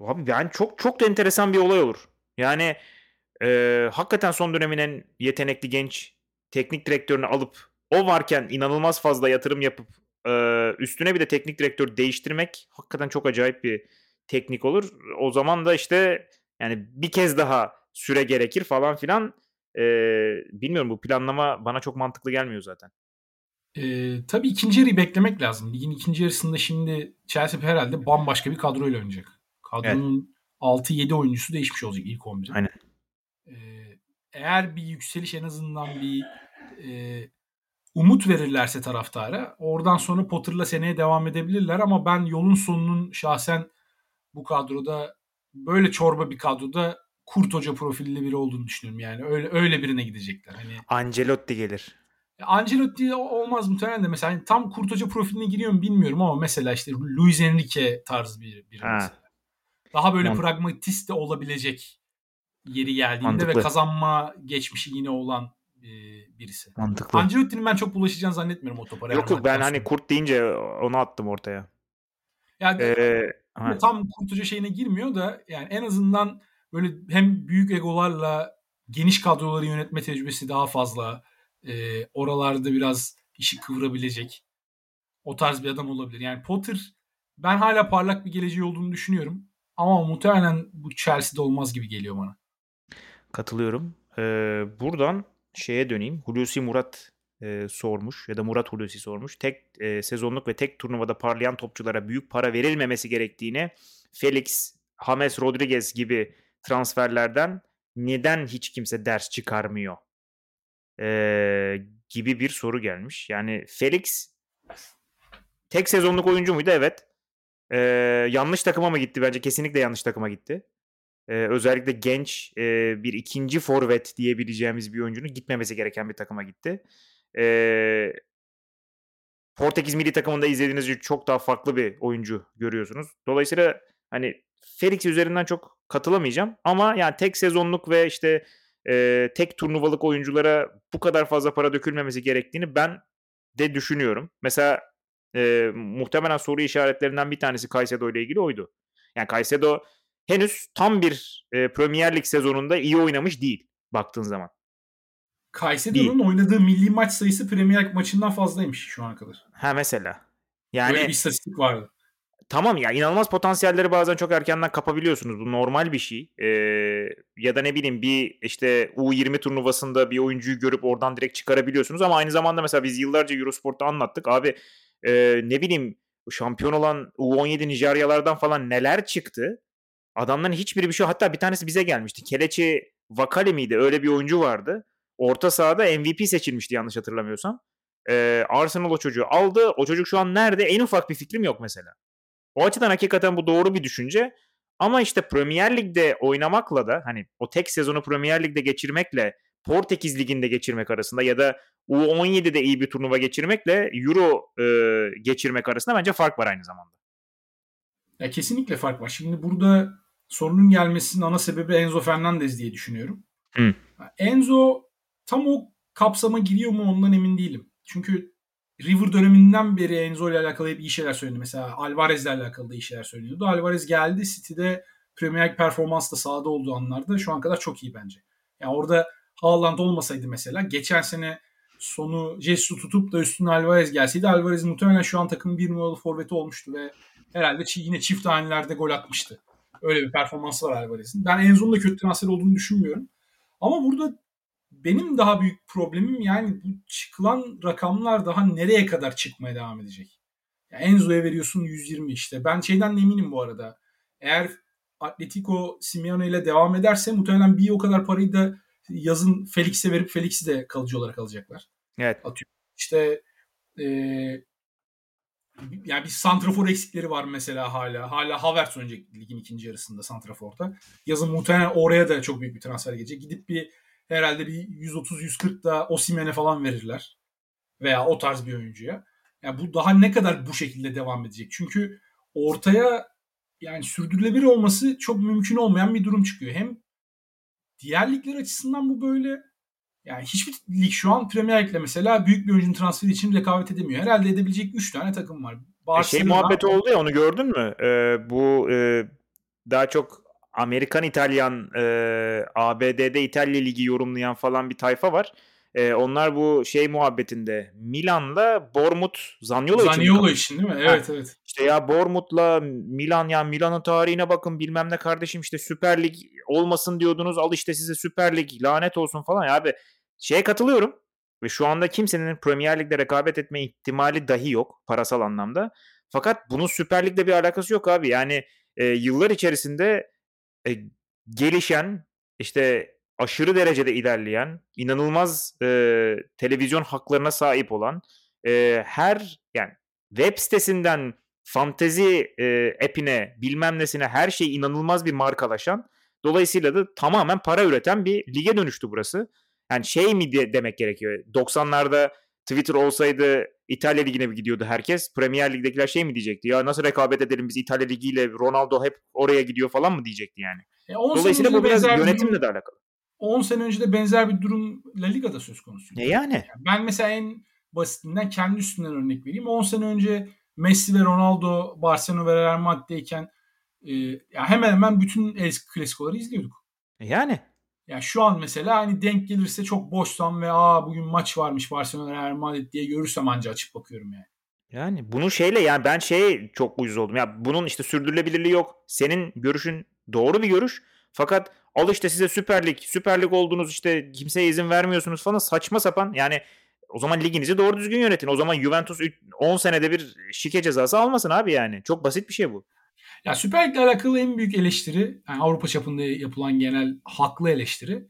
[SPEAKER 1] Abi yani çok çok da enteresan bir olay olur. Yani e, hakikaten son dönemin en yetenekli genç teknik direktörünü alıp o varken inanılmaz fazla yatırım yapıp e, üstüne bir de teknik direktör değiştirmek hakikaten çok acayip bir teknik olur. O zaman da işte yani bir kez daha süre gerekir falan filan. E, bilmiyorum bu planlama bana çok mantıklı gelmiyor zaten.
[SPEAKER 2] E, tabii ikinci yarıyı beklemek lazım. Ligin ikinci yarısında şimdi Chelsea herhalde bambaşka bir kadroyla oynayacak. Kadronun evet. 6-7 oyuncusu değişmiş olacak ilk 11'in.
[SPEAKER 1] Aynen.
[SPEAKER 2] E, eğer bir yükseliş en azından bir e, umut verirlerse taraftara oradan sonra Potter'la seneye devam edebilirler ama ben yolun sonunun şahsen bu kadroda böyle çorba bir kadroda Kurt Hoca profilli biri olduğunu düşünüyorum yani. Öyle öyle birine gidecekler. Hani
[SPEAKER 1] Ancelotti gelir.
[SPEAKER 2] Ancelotti olmaz muhtemelen de mesela hani tam Kurt Hoca profiline giriyor mu bilmiyorum ama mesela işte Luis Enrique tarzı bir biri ha. mesela. Daha böyle Mantıklı. pragmatist de olabilecek yeri geldiğinde Mantıklı. ve kazanma geçmişi yine olan e, birisi.
[SPEAKER 1] Mantıklı.
[SPEAKER 2] Ancelotti'nin ben çok bulaşacağını zannetmiyorum o topa.
[SPEAKER 1] Yok yok ben hani Kurt deyince onu attım ortaya.
[SPEAKER 2] Yani ee, tam Kurt Hoca şeyine girmiyor da yani en azından böyle hem büyük egolarla geniş kadroları yönetme tecrübesi daha fazla. E, oralarda biraz işi kıvırabilecek. O tarz bir adam olabilir. Yani Potter ben hala parlak bir geleceği olduğunu düşünüyorum. Ama muhtemelen bu Chelsea'de olmaz gibi geliyor bana.
[SPEAKER 1] Katılıyorum. Ee, buradan şeye döneyim. Hulusi Murat e, sormuş ya da Murat Hulusi sormuş. Tek e, sezonluk ve tek turnuvada parlayan topçulara büyük para verilmemesi gerektiğini Felix, James Rodriguez gibi transferlerden neden hiç kimse ders çıkarmıyor? Ee, gibi bir soru gelmiş. Yani Felix tek sezonluk oyuncu muydu? Evet. Ee, yanlış takıma mı gitti? Bence kesinlikle yanlış takıma gitti. Ee, özellikle genç e, bir ikinci forvet diyebileceğimiz bir oyuncunun gitmemesi gereken bir takıma gitti. Ee, Portekiz milli takımında izlediğiniz çok daha farklı bir oyuncu görüyorsunuz. Dolayısıyla hani Felix üzerinden çok katılamayacağım ama yani tek sezonluk ve işte e, tek turnuvalık oyunculara bu kadar fazla para dökülmemesi gerektiğini ben de düşünüyorum. Mesela e, muhtemelen soru işaretlerinden bir tanesi Caicedo ile ilgili oydu. Yani Caicedo henüz tam bir e, Premier Lig sezonunda iyi oynamış değil baktığın zaman.
[SPEAKER 2] Caicedo'nun oynadığı milli maç sayısı Premier Lig maçından fazlaymış şu ana kadar.
[SPEAKER 1] Ha mesela. Yani
[SPEAKER 2] Böyle bir istatistik vardı.
[SPEAKER 1] Tamam ya inanılmaz potansiyelleri bazen çok erkenden kapabiliyorsunuz. Bu normal bir şey. Ee, ya da ne bileyim bir işte U20 turnuvasında bir oyuncuyu görüp oradan direkt çıkarabiliyorsunuz. Ama aynı zamanda mesela biz yıllarca Eurosport'ta anlattık. Abi e, ne bileyim şampiyon olan U17 Nijeryalardan falan neler çıktı. Adamların hiçbiri bir şey hatta bir tanesi bize gelmişti. Keleçi Vakali miydi? Öyle bir oyuncu vardı. Orta sahada MVP seçilmişti yanlış hatırlamıyorsam. Ee, Arsenal o çocuğu aldı. O çocuk şu an nerede? En ufak bir fikrim yok mesela. O açıdan hakikaten bu doğru bir düşünce. Ama işte Premier Lig'de oynamakla da hani o tek sezonu Premier Lig'de geçirmekle Portekiz Ligi'nde geçirmek arasında ya da U17'de iyi bir turnuva geçirmekle Euro e, geçirmek arasında bence fark var aynı zamanda.
[SPEAKER 2] Ya kesinlikle fark var. Şimdi burada sorunun gelmesinin ana sebebi Enzo Fernandez diye düşünüyorum.
[SPEAKER 1] Hı.
[SPEAKER 2] Enzo tam o kapsama giriyor mu ondan emin değilim. Çünkü River döneminden beri Enzo ile alakalı hep iyi şeyler söyledi. Mesela Alvarez ile alakalı da iyi şeyler söylüyordu. Alvarez geldi City'de Premier League performansla sahada olduğu anlarda şu an kadar çok iyi bence. Yani orada Haaland olmasaydı mesela geçen sene sonu Jesus'u tutup da üstüne Alvarez gelseydi Alvarez muhtemelen şu an takımın bir numaralı forveti olmuştu ve herhalde yine çift hanelerde gol atmıştı. Öyle bir performansı var Alvarez'in. Ben Enzo'nun da kötü transfer olduğunu düşünmüyorum. Ama burada benim daha büyük problemim yani bu çıkılan rakamlar daha nereye kadar çıkmaya devam edecek? Yani Enzo'ya veriyorsun 120 işte. Ben şeyden eminim bu arada. Eğer Atletico Simeone ile devam ederse muhtemelen bir o kadar parayı da yazın Felix'e verip Felix'i de kalıcı olarak alacaklar.
[SPEAKER 1] Evet.
[SPEAKER 2] Atıyorum. İşte e, yani bir santrafor eksikleri var mesela hala. Hala Havertz oynayacak ligin ikinci yarısında santraforda. Yazın muhtemelen oraya da çok büyük bir transfer gelecek. Gidip bir herhalde bir 130-140 da Osimen'e falan verirler. Veya o tarz bir oyuncuya. Yani bu daha ne kadar bu şekilde devam edecek? Çünkü ortaya yani sürdürülebilir olması çok mümkün olmayan bir durum çıkıyor. Hem diğer ligler açısından bu böyle. Yani hiçbir lig şu an Premier Lig'le mesela büyük bir oyuncunun transferi için rekabet edemiyor. Herhalde edebilecek 3 tane takım var.
[SPEAKER 1] Barcelona, şey muhabbeti oldu ya onu gördün mü? Ee, bu e, daha çok Amerikan İtalyan e, ABD'de İtalya Ligi yorumlayan falan bir tayfa var. E, onlar bu şey muhabbetinde Milan'la Bournemouth Zaniolo,
[SPEAKER 2] Zaniolo için, değil mi? Evet ha, evet.
[SPEAKER 1] İşte ya Bournemouth'la Milan ya Milan'ın tarihine bakın bilmem ne kardeşim işte Süper Lig olmasın diyordunuz al işte size Süper Lig lanet olsun falan ya abi. Şeye katılıyorum ve şu anda kimsenin Premier Lig'de rekabet etme ihtimali dahi yok parasal anlamda. Fakat bunun Süper Lig'de bir alakası yok abi. Yani e, yıllar içerisinde e, gelişen işte aşırı derecede ilerleyen, inanılmaz e, televizyon haklarına sahip olan e, her yani web sitesinden fantezi e, app'ine bilmem nesine her şey inanılmaz bir markalaşan dolayısıyla da tamamen para üreten bir lige dönüştü burası. Yani şey mi de, demek gerekiyor? 90'larda Twitter olsaydı İtalya Ligi'ne mi gidiyordu herkes? Premier Lig'dekiler şey mi diyecekti? Ya nasıl rekabet edelim biz İtalya Ligi ile Ronaldo hep oraya gidiyor falan mı diyecekti yani? E Dolayısıyla bu biraz yönetimle durum, de alakalı.
[SPEAKER 2] 10 sene önce de benzer bir durum La Liga'da söz konusu.
[SPEAKER 1] Ne yani? yani?
[SPEAKER 2] Ben mesela en basitinden kendi üstünden örnek vereyim. 10 sene önce Messi ve Ronaldo Barcelona ve Real Madrid'deyken e, yani hemen hemen bütün El Clasico'ları izliyorduk.
[SPEAKER 1] E yani?
[SPEAKER 2] Yani şu an mesela hani denk gelirse çok boşsam ve aa bugün maç varmış Barcelona Real Madrid diye görürsem anca açıp bakıyorum yani.
[SPEAKER 1] Yani bunun şeyle yani ben şeye çok uyuz oldum. Ya bunun işte sürdürülebilirliği yok. Senin görüşün doğru bir görüş. Fakat al işte size Süper Lig, Süper oldunuz işte kimseye izin vermiyorsunuz falan saçma sapan. Yani o zaman liginizi doğru düzgün yönetin. O zaman Juventus 10 senede bir şike cezası almasın abi yani. Çok basit bir şey bu.
[SPEAKER 2] Ya Süper Lig'le alakalı en büyük eleştiri, yani Avrupa çapında yapılan genel haklı eleştiri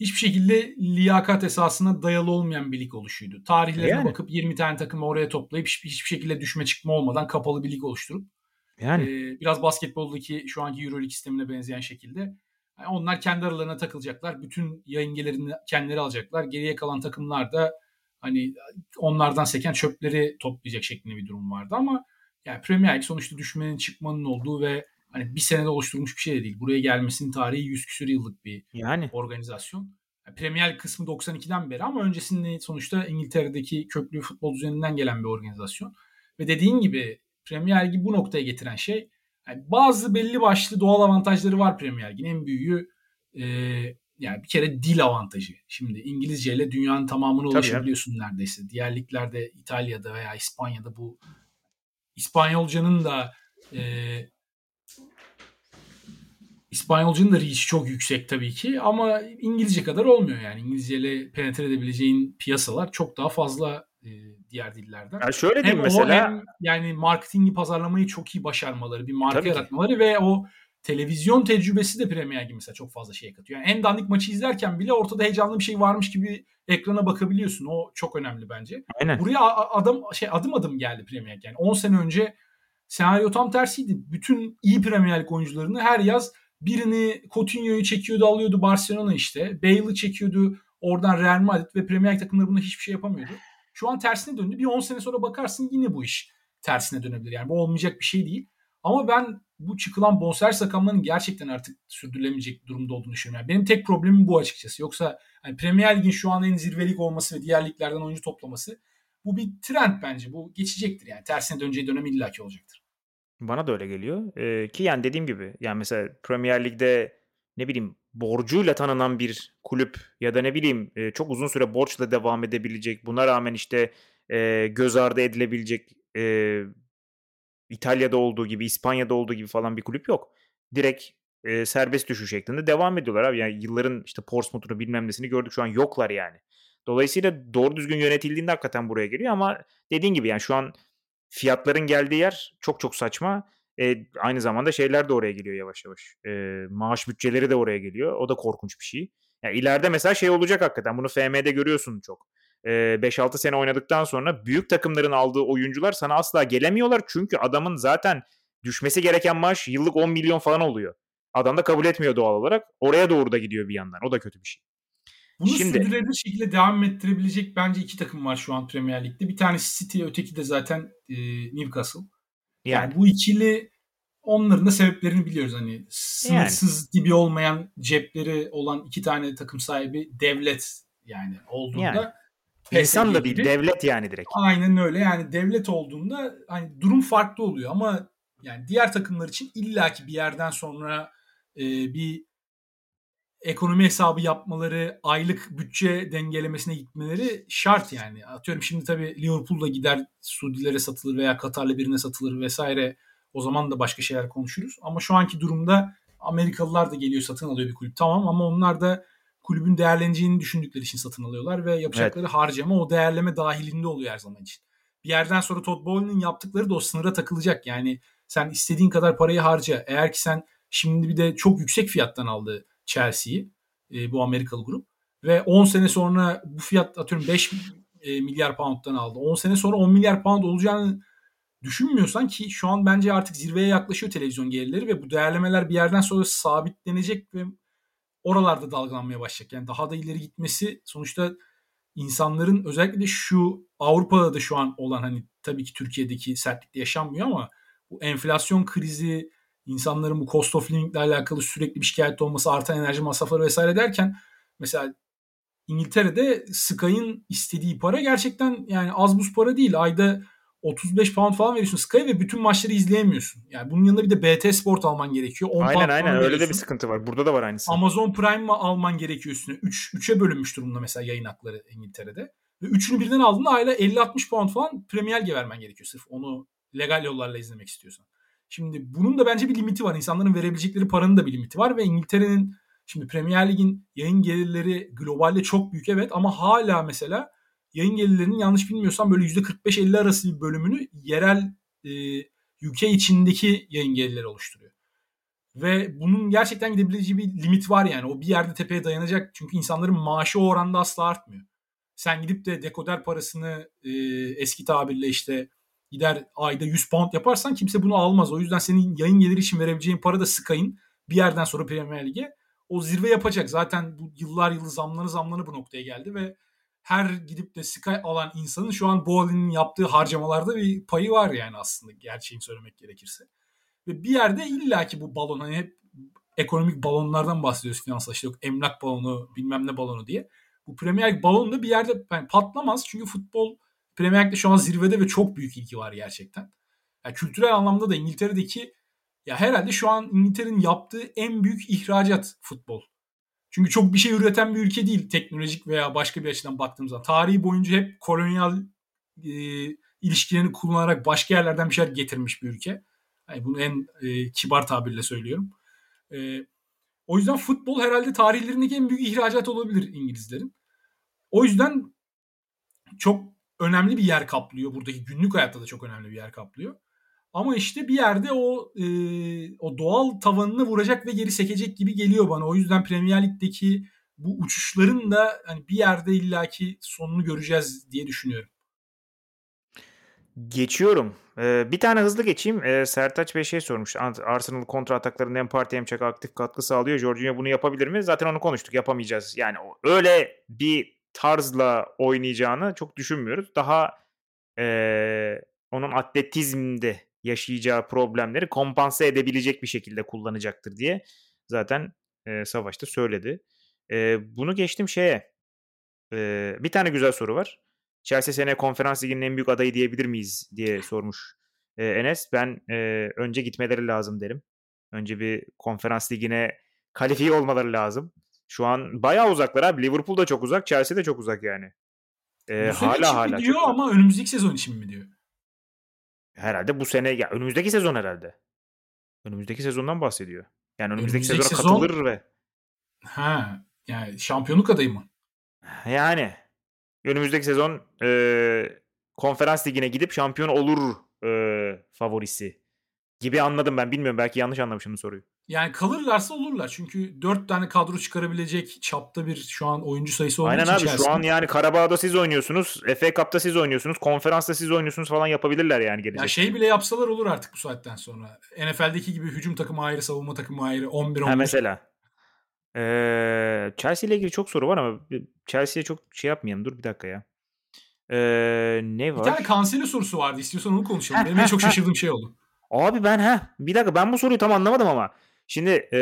[SPEAKER 2] hiçbir şekilde liyakat esasına dayalı olmayan bir lig oluşuydu. Tarihlerine yani. bakıp 20 tane takımı oraya toplayıp hiçbir, şekilde düşme çıkma olmadan kapalı bir lig oluşturup yani e, biraz basketboldaki şu anki EuroLeague sistemine benzeyen şekilde yani onlar kendi aralarına takılacaklar. Bütün yayın gelirini kendileri alacaklar. Geriye kalan takımlar da hani onlardan seken çöpleri toplayacak şeklinde bir durum vardı ama yani Premier League sonuçta düşmenin çıkmanın olduğu ve hani bir senede oluşturulmuş bir şey de değil. Buraya gelmesinin tarihi 100 küsur yıllık bir yani. organizasyon. Yani Premier League kısmı 92'den beri ama öncesinde sonuçta İngiltere'deki köklü futbol düzeninden gelen bir organizasyon. Ve dediğin gibi Premier Ligi bu noktaya getiren şey yani bazı belli başlı doğal avantajları var Premier Lig'in. En büyüğü e, yani bir kere dil avantajı. Şimdi İngilizce ile dünyanın tamamına ulaşabiliyorsun neredeyse. Diğer liglerde İtalya'da veya İspanya'da bu İspanyolcanın da e, İspanyolcanın da reach çok yüksek tabii ki ama İngilizce kadar olmuyor yani. İngilizce ile penetre edebileceğin piyasalar çok daha fazla e, diğer dillerden.
[SPEAKER 1] Ya şöyle diyeyim hem mesela. O hem
[SPEAKER 2] yani marketingi pazarlamayı çok iyi başarmaları, bir marka tabii yaratmaları ki. ve o televizyon tecrübesi de Premier League mesela çok fazla şey katıyor. Yani en dandik maçı izlerken bile ortada heyecanlı bir şey varmış gibi ekrana bakabiliyorsun. O çok önemli bence. Aynen. Buraya adam şey adım adım geldi Premier League. Yani 10 sene önce senaryo tam tersiydi. Bütün iyi Premier League oyuncularını her yaz birini Coutinho'yu çekiyordu alıyordu Barcelona işte. Bale'ı çekiyordu oradan Real Madrid ve Premier League takımları bunda hiçbir şey yapamıyordu. Şu an tersine döndü. Bir 10 sene sonra bakarsın yine bu iş tersine dönebilir. Yani bu olmayacak bir şey değil. Ama ben bu çıkılan bonservis rakamlarının gerçekten artık sürdürülemeyecek durumda olduğunu düşünüyorum. Yani benim tek problemim bu açıkçası. Yoksa hani Premier Lig'in şu an en zirvelik olması ve diğer liglerden oyuncu toplaması bu bir trend bence. Bu geçecektir yani. Tersine döneceği dönem illaki olacaktır.
[SPEAKER 1] Bana da öyle geliyor. Ee, ki yani dediğim gibi yani mesela Premier Lig'de ne bileyim borcuyla tanınan bir kulüp ya da ne bileyim e, çok uzun süre borçla devam edebilecek buna rağmen işte e, göz ardı edilebilecek e, İtalya'da olduğu gibi İspanya'da olduğu gibi falan bir kulüp yok. Direkt e, serbest düşüş şeklinde devam ediyorlar abi. Yani yılların işte Portsmouth'unu bilmem nesini gördük şu an yoklar yani. Dolayısıyla doğru düzgün yönetildiğinde hakikaten buraya geliyor ama dediğin gibi yani şu an fiyatların geldiği yer çok çok saçma. E, aynı zamanda şeyler de oraya geliyor yavaş yavaş. E, maaş bütçeleri de oraya geliyor. O da korkunç bir şey. Yani ileride mesela şey olacak hakikaten. Bunu FM'de görüyorsun çok. E, 5-6 sene oynadıktan sonra büyük takımların aldığı oyuncular sana asla gelemiyorlar. Çünkü adamın zaten düşmesi gereken maaş yıllık 10 milyon falan oluyor. Adam da kabul etmiyor doğal olarak. Oraya doğru da gidiyor bir yandan. O da kötü bir şey.
[SPEAKER 2] Bunu Şimdi, sürdürülebilir şekilde devam ettirebilecek bence iki takım var şu an Premier Lig'de. Bir tanesi City, öteki de zaten e, Newcastle. Yani. yani bu ikili onların da sebeplerini biliyoruz. Hani sınırsız yani. gibi olmayan cepleri olan iki tane takım sahibi devlet yani olduğunda yani.
[SPEAKER 1] İnsan da gibi. devlet yani direkt.
[SPEAKER 2] Aynen öyle. Yani devlet olduğunda hani durum farklı oluyor ama yani diğer takımlar için illaki bir yerden sonra e, bir ekonomi hesabı yapmaları, aylık bütçe dengelemesine gitmeleri şart yani. Atıyorum şimdi tabii Liverpool'da gider Suudilere satılır veya Katar'la birine satılır vesaire. O zaman da başka şeyler konuşuruz. Ama şu anki durumda Amerikalılar da geliyor satın alıyor bir kulüp. Tamam ama onlar da kulübün değerleneceğini düşündükleri için satın alıyorlar ve yapacakları evet. harcama o değerleme dahilinde oluyor her zaman için. Bir yerden sonra Todd Bowley'nin yaptıkları da o sınıra takılacak. Yani sen istediğin kadar parayı harca. Eğer ki sen şimdi bir de çok yüksek fiyattan aldı Chelsea'yi e, bu Amerikalı grup ve 10 sene sonra bu fiyat atıyorum 5 e, milyar pound'dan aldı. 10 sene sonra 10 milyar pound olacağını düşünmüyorsan ki şu an bence artık zirveye yaklaşıyor televizyon gelirleri ve bu değerlemeler bir yerden sonra sabitlenecek ve oralarda dalgalanmaya başlayacak. Yani daha da ileri gitmesi sonuçta insanların özellikle şu Avrupa'da da şu an olan hani tabii ki Türkiye'deki sertlikte yaşanmıyor ama bu enflasyon krizi, insanların bu cost of living alakalı sürekli bir şikayet olması, artan enerji masrafları vesaire derken mesela İngiltere'de Sky'ın istediği para gerçekten yani az buz para değil. Ayda 35 pound falan veriyorsun Sky'a ve bütün maçları izleyemiyorsun. Yani bunun yanında bir de BT Sport alman gerekiyor.
[SPEAKER 1] 10 aynen aynen öyle de bir sıkıntı var. Burada da var aynısı.
[SPEAKER 2] Amazon Prime alman gerekiyor üstüne. 3 3'e bölünmüş durumda mesela yayın hakları İngiltere'de. Ve üçünü birden aldığında ayda 50-60 pound falan Premier Lig'e vermen gerekiyor sırf onu legal yollarla izlemek istiyorsan. Şimdi bunun da bence bir limiti var. İnsanların verebilecekleri paranın da bir limiti var ve İngiltere'nin şimdi Premier Lig'in yayın gelirleri globalde çok büyük evet ama hala mesela yayın gelirlerinin yanlış bilmiyorsam böyle %45-50 arası bir bölümünü yerel e, ülke içindeki yayın gelirleri oluşturuyor. Ve bunun gerçekten gidebileceği bir limit var yani. O bir yerde tepeye dayanacak. Çünkü insanların maaşı o oranda asla artmıyor. Sen gidip de dekoder parasını e, eski tabirle işte gider ayda 100 pound yaparsan kimse bunu almaz. O yüzden senin yayın geliri için verebileceğin para da Sky'ın bir yerden sonra Premier Lig'e o zirve yapacak. Zaten bu yıllar yılı zamlanı zamlanı bu noktaya geldi ve her gidip de Sky alan insanın şu an Bowen'in yaptığı harcamalarda bir payı var yani aslında gerçeğini söylemek gerekirse. Ve bir yerde illaki bu balon hani hep ekonomik balonlardan bahsediyoruz finansal işte yok emlak balonu bilmem ne balonu diye. Bu Premier Lig balonu da bir yerde yani patlamaz çünkü futbol Premier Lig'de şu an zirvede ve çok büyük ilgi var gerçekten. Yani kültürel anlamda da İngiltere'deki ya herhalde şu an İngiltere'nin yaptığı en büyük ihracat futbol. Çünkü çok bir şey üreten bir ülke değil teknolojik veya başka bir açıdan baktığımız zaman. Tarihi boyunca hep kolonyal e, ilişkilerini kullanarak başka yerlerden bir şeyler getirmiş bir ülke. Yani bunu en e, kibar tabirle söylüyorum. E, o yüzden futbol herhalde tarihlerindeki en büyük ihracat olabilir İngilizlerin. O yüzden çok önemli bir yer kaplıyor. Buradaki günlük hayatta da çok önemli bir yer kaplıyor. Ama işte bir yerde o e, o doğal tavanını vuracak ve geri sekecek gibi geliyor bana. O yüzden Premier Lig'deki bu uçuşların da hani bir yerde illaki sonunu göreceğiz diye düşünüyorum.
[SPEAKER 1] Geçiyorum. Ee, bir tane hızlı geçeyim. Ee, Sertaç Bey şey sormuş. Arsenal kontra ataklarında hem parti hem çaka aktif katkı sağlıyor. Jorginho bunu yapabilir mi? Zaten onu konuştuk. Yapamayacağız. Yani öyle bir tarzla oynayacağını çok düşünmüyoruz. Daha ee, onun atletizmde yaşayacağı problemleri kompanse edebilecek bir şekilde kullanacaktır diye zaten e, savaşta söyledi. E, bunu geçtim şeye. E, bir tane güzel soru var. Chelsea seneye konferans liginin en büyük adayı diyebilir miyiz diye sormuş e, Enes. Ben e, önce gitmeleri lazım derim. Önce bir konferans ligine kalifiye olmaları lazım. Şu an bayağı uzaklar abi. Liverpool da çok uzak, Chelsea de çok uzak yani.
[SPEAKER 2] E, Bu hala hala diyor ama önümüzdeki sezon için mi diyor?
[SPEAKER 1] Herhalde bu sene ya önümüzdeki sezon herhalde. Önümüzdeki sezondan bahsediyor. Yani önümüzdeki, önümüzdeki sezona sezon... katılır ve
[SPEAKER 2] ha yani şampiyonluk adayı mı?
[SPEAKER 1] Yani önümüzdeki sezon e, konferans ligine gidip şampiyon olur e, favorisi gibi anladım ben. Bilmiyorum belki yanlış anlamışım soruyu.
[SPEAKER 2] Yani kalırlarsa olurlar. Çünkü dört tane kadro çıkarabilecek çapta bir şu an oyuncu sayısı olduğu
[SPEAKER 1] Aynen için abi içerisinde. şu an yani Karabağ'da siz oynuyorsunuz. FA Cup'ta siz oynuyorsunuz. Konferansta siz oynuyorsunuz falan yapabilirler yani gelecek.
[SPEAKER 2] Ya şey bile yapsalar olur artık bu saatten sonra. NFL'deki gibi hücum takımı ayrı, savunma takımı ayrı. 11-11. Ha
[SPEAKER 1] mesela. Ee, Chelsea ile ilgili çok soru var ama Chelsea'ye çok şey yapmayalım. Dur bir dakika ya. Ee, ne var?
[SPEAKER 2] Bir tane kanseli sorusu vardı. İstiyorsan onu konuşalım. Benim en çok şaşırdığım şey oldu.
[SPEAKER 1] Abi ben ha bir dakika ben bu soruyu tam anlamadım ama. Şimdi e,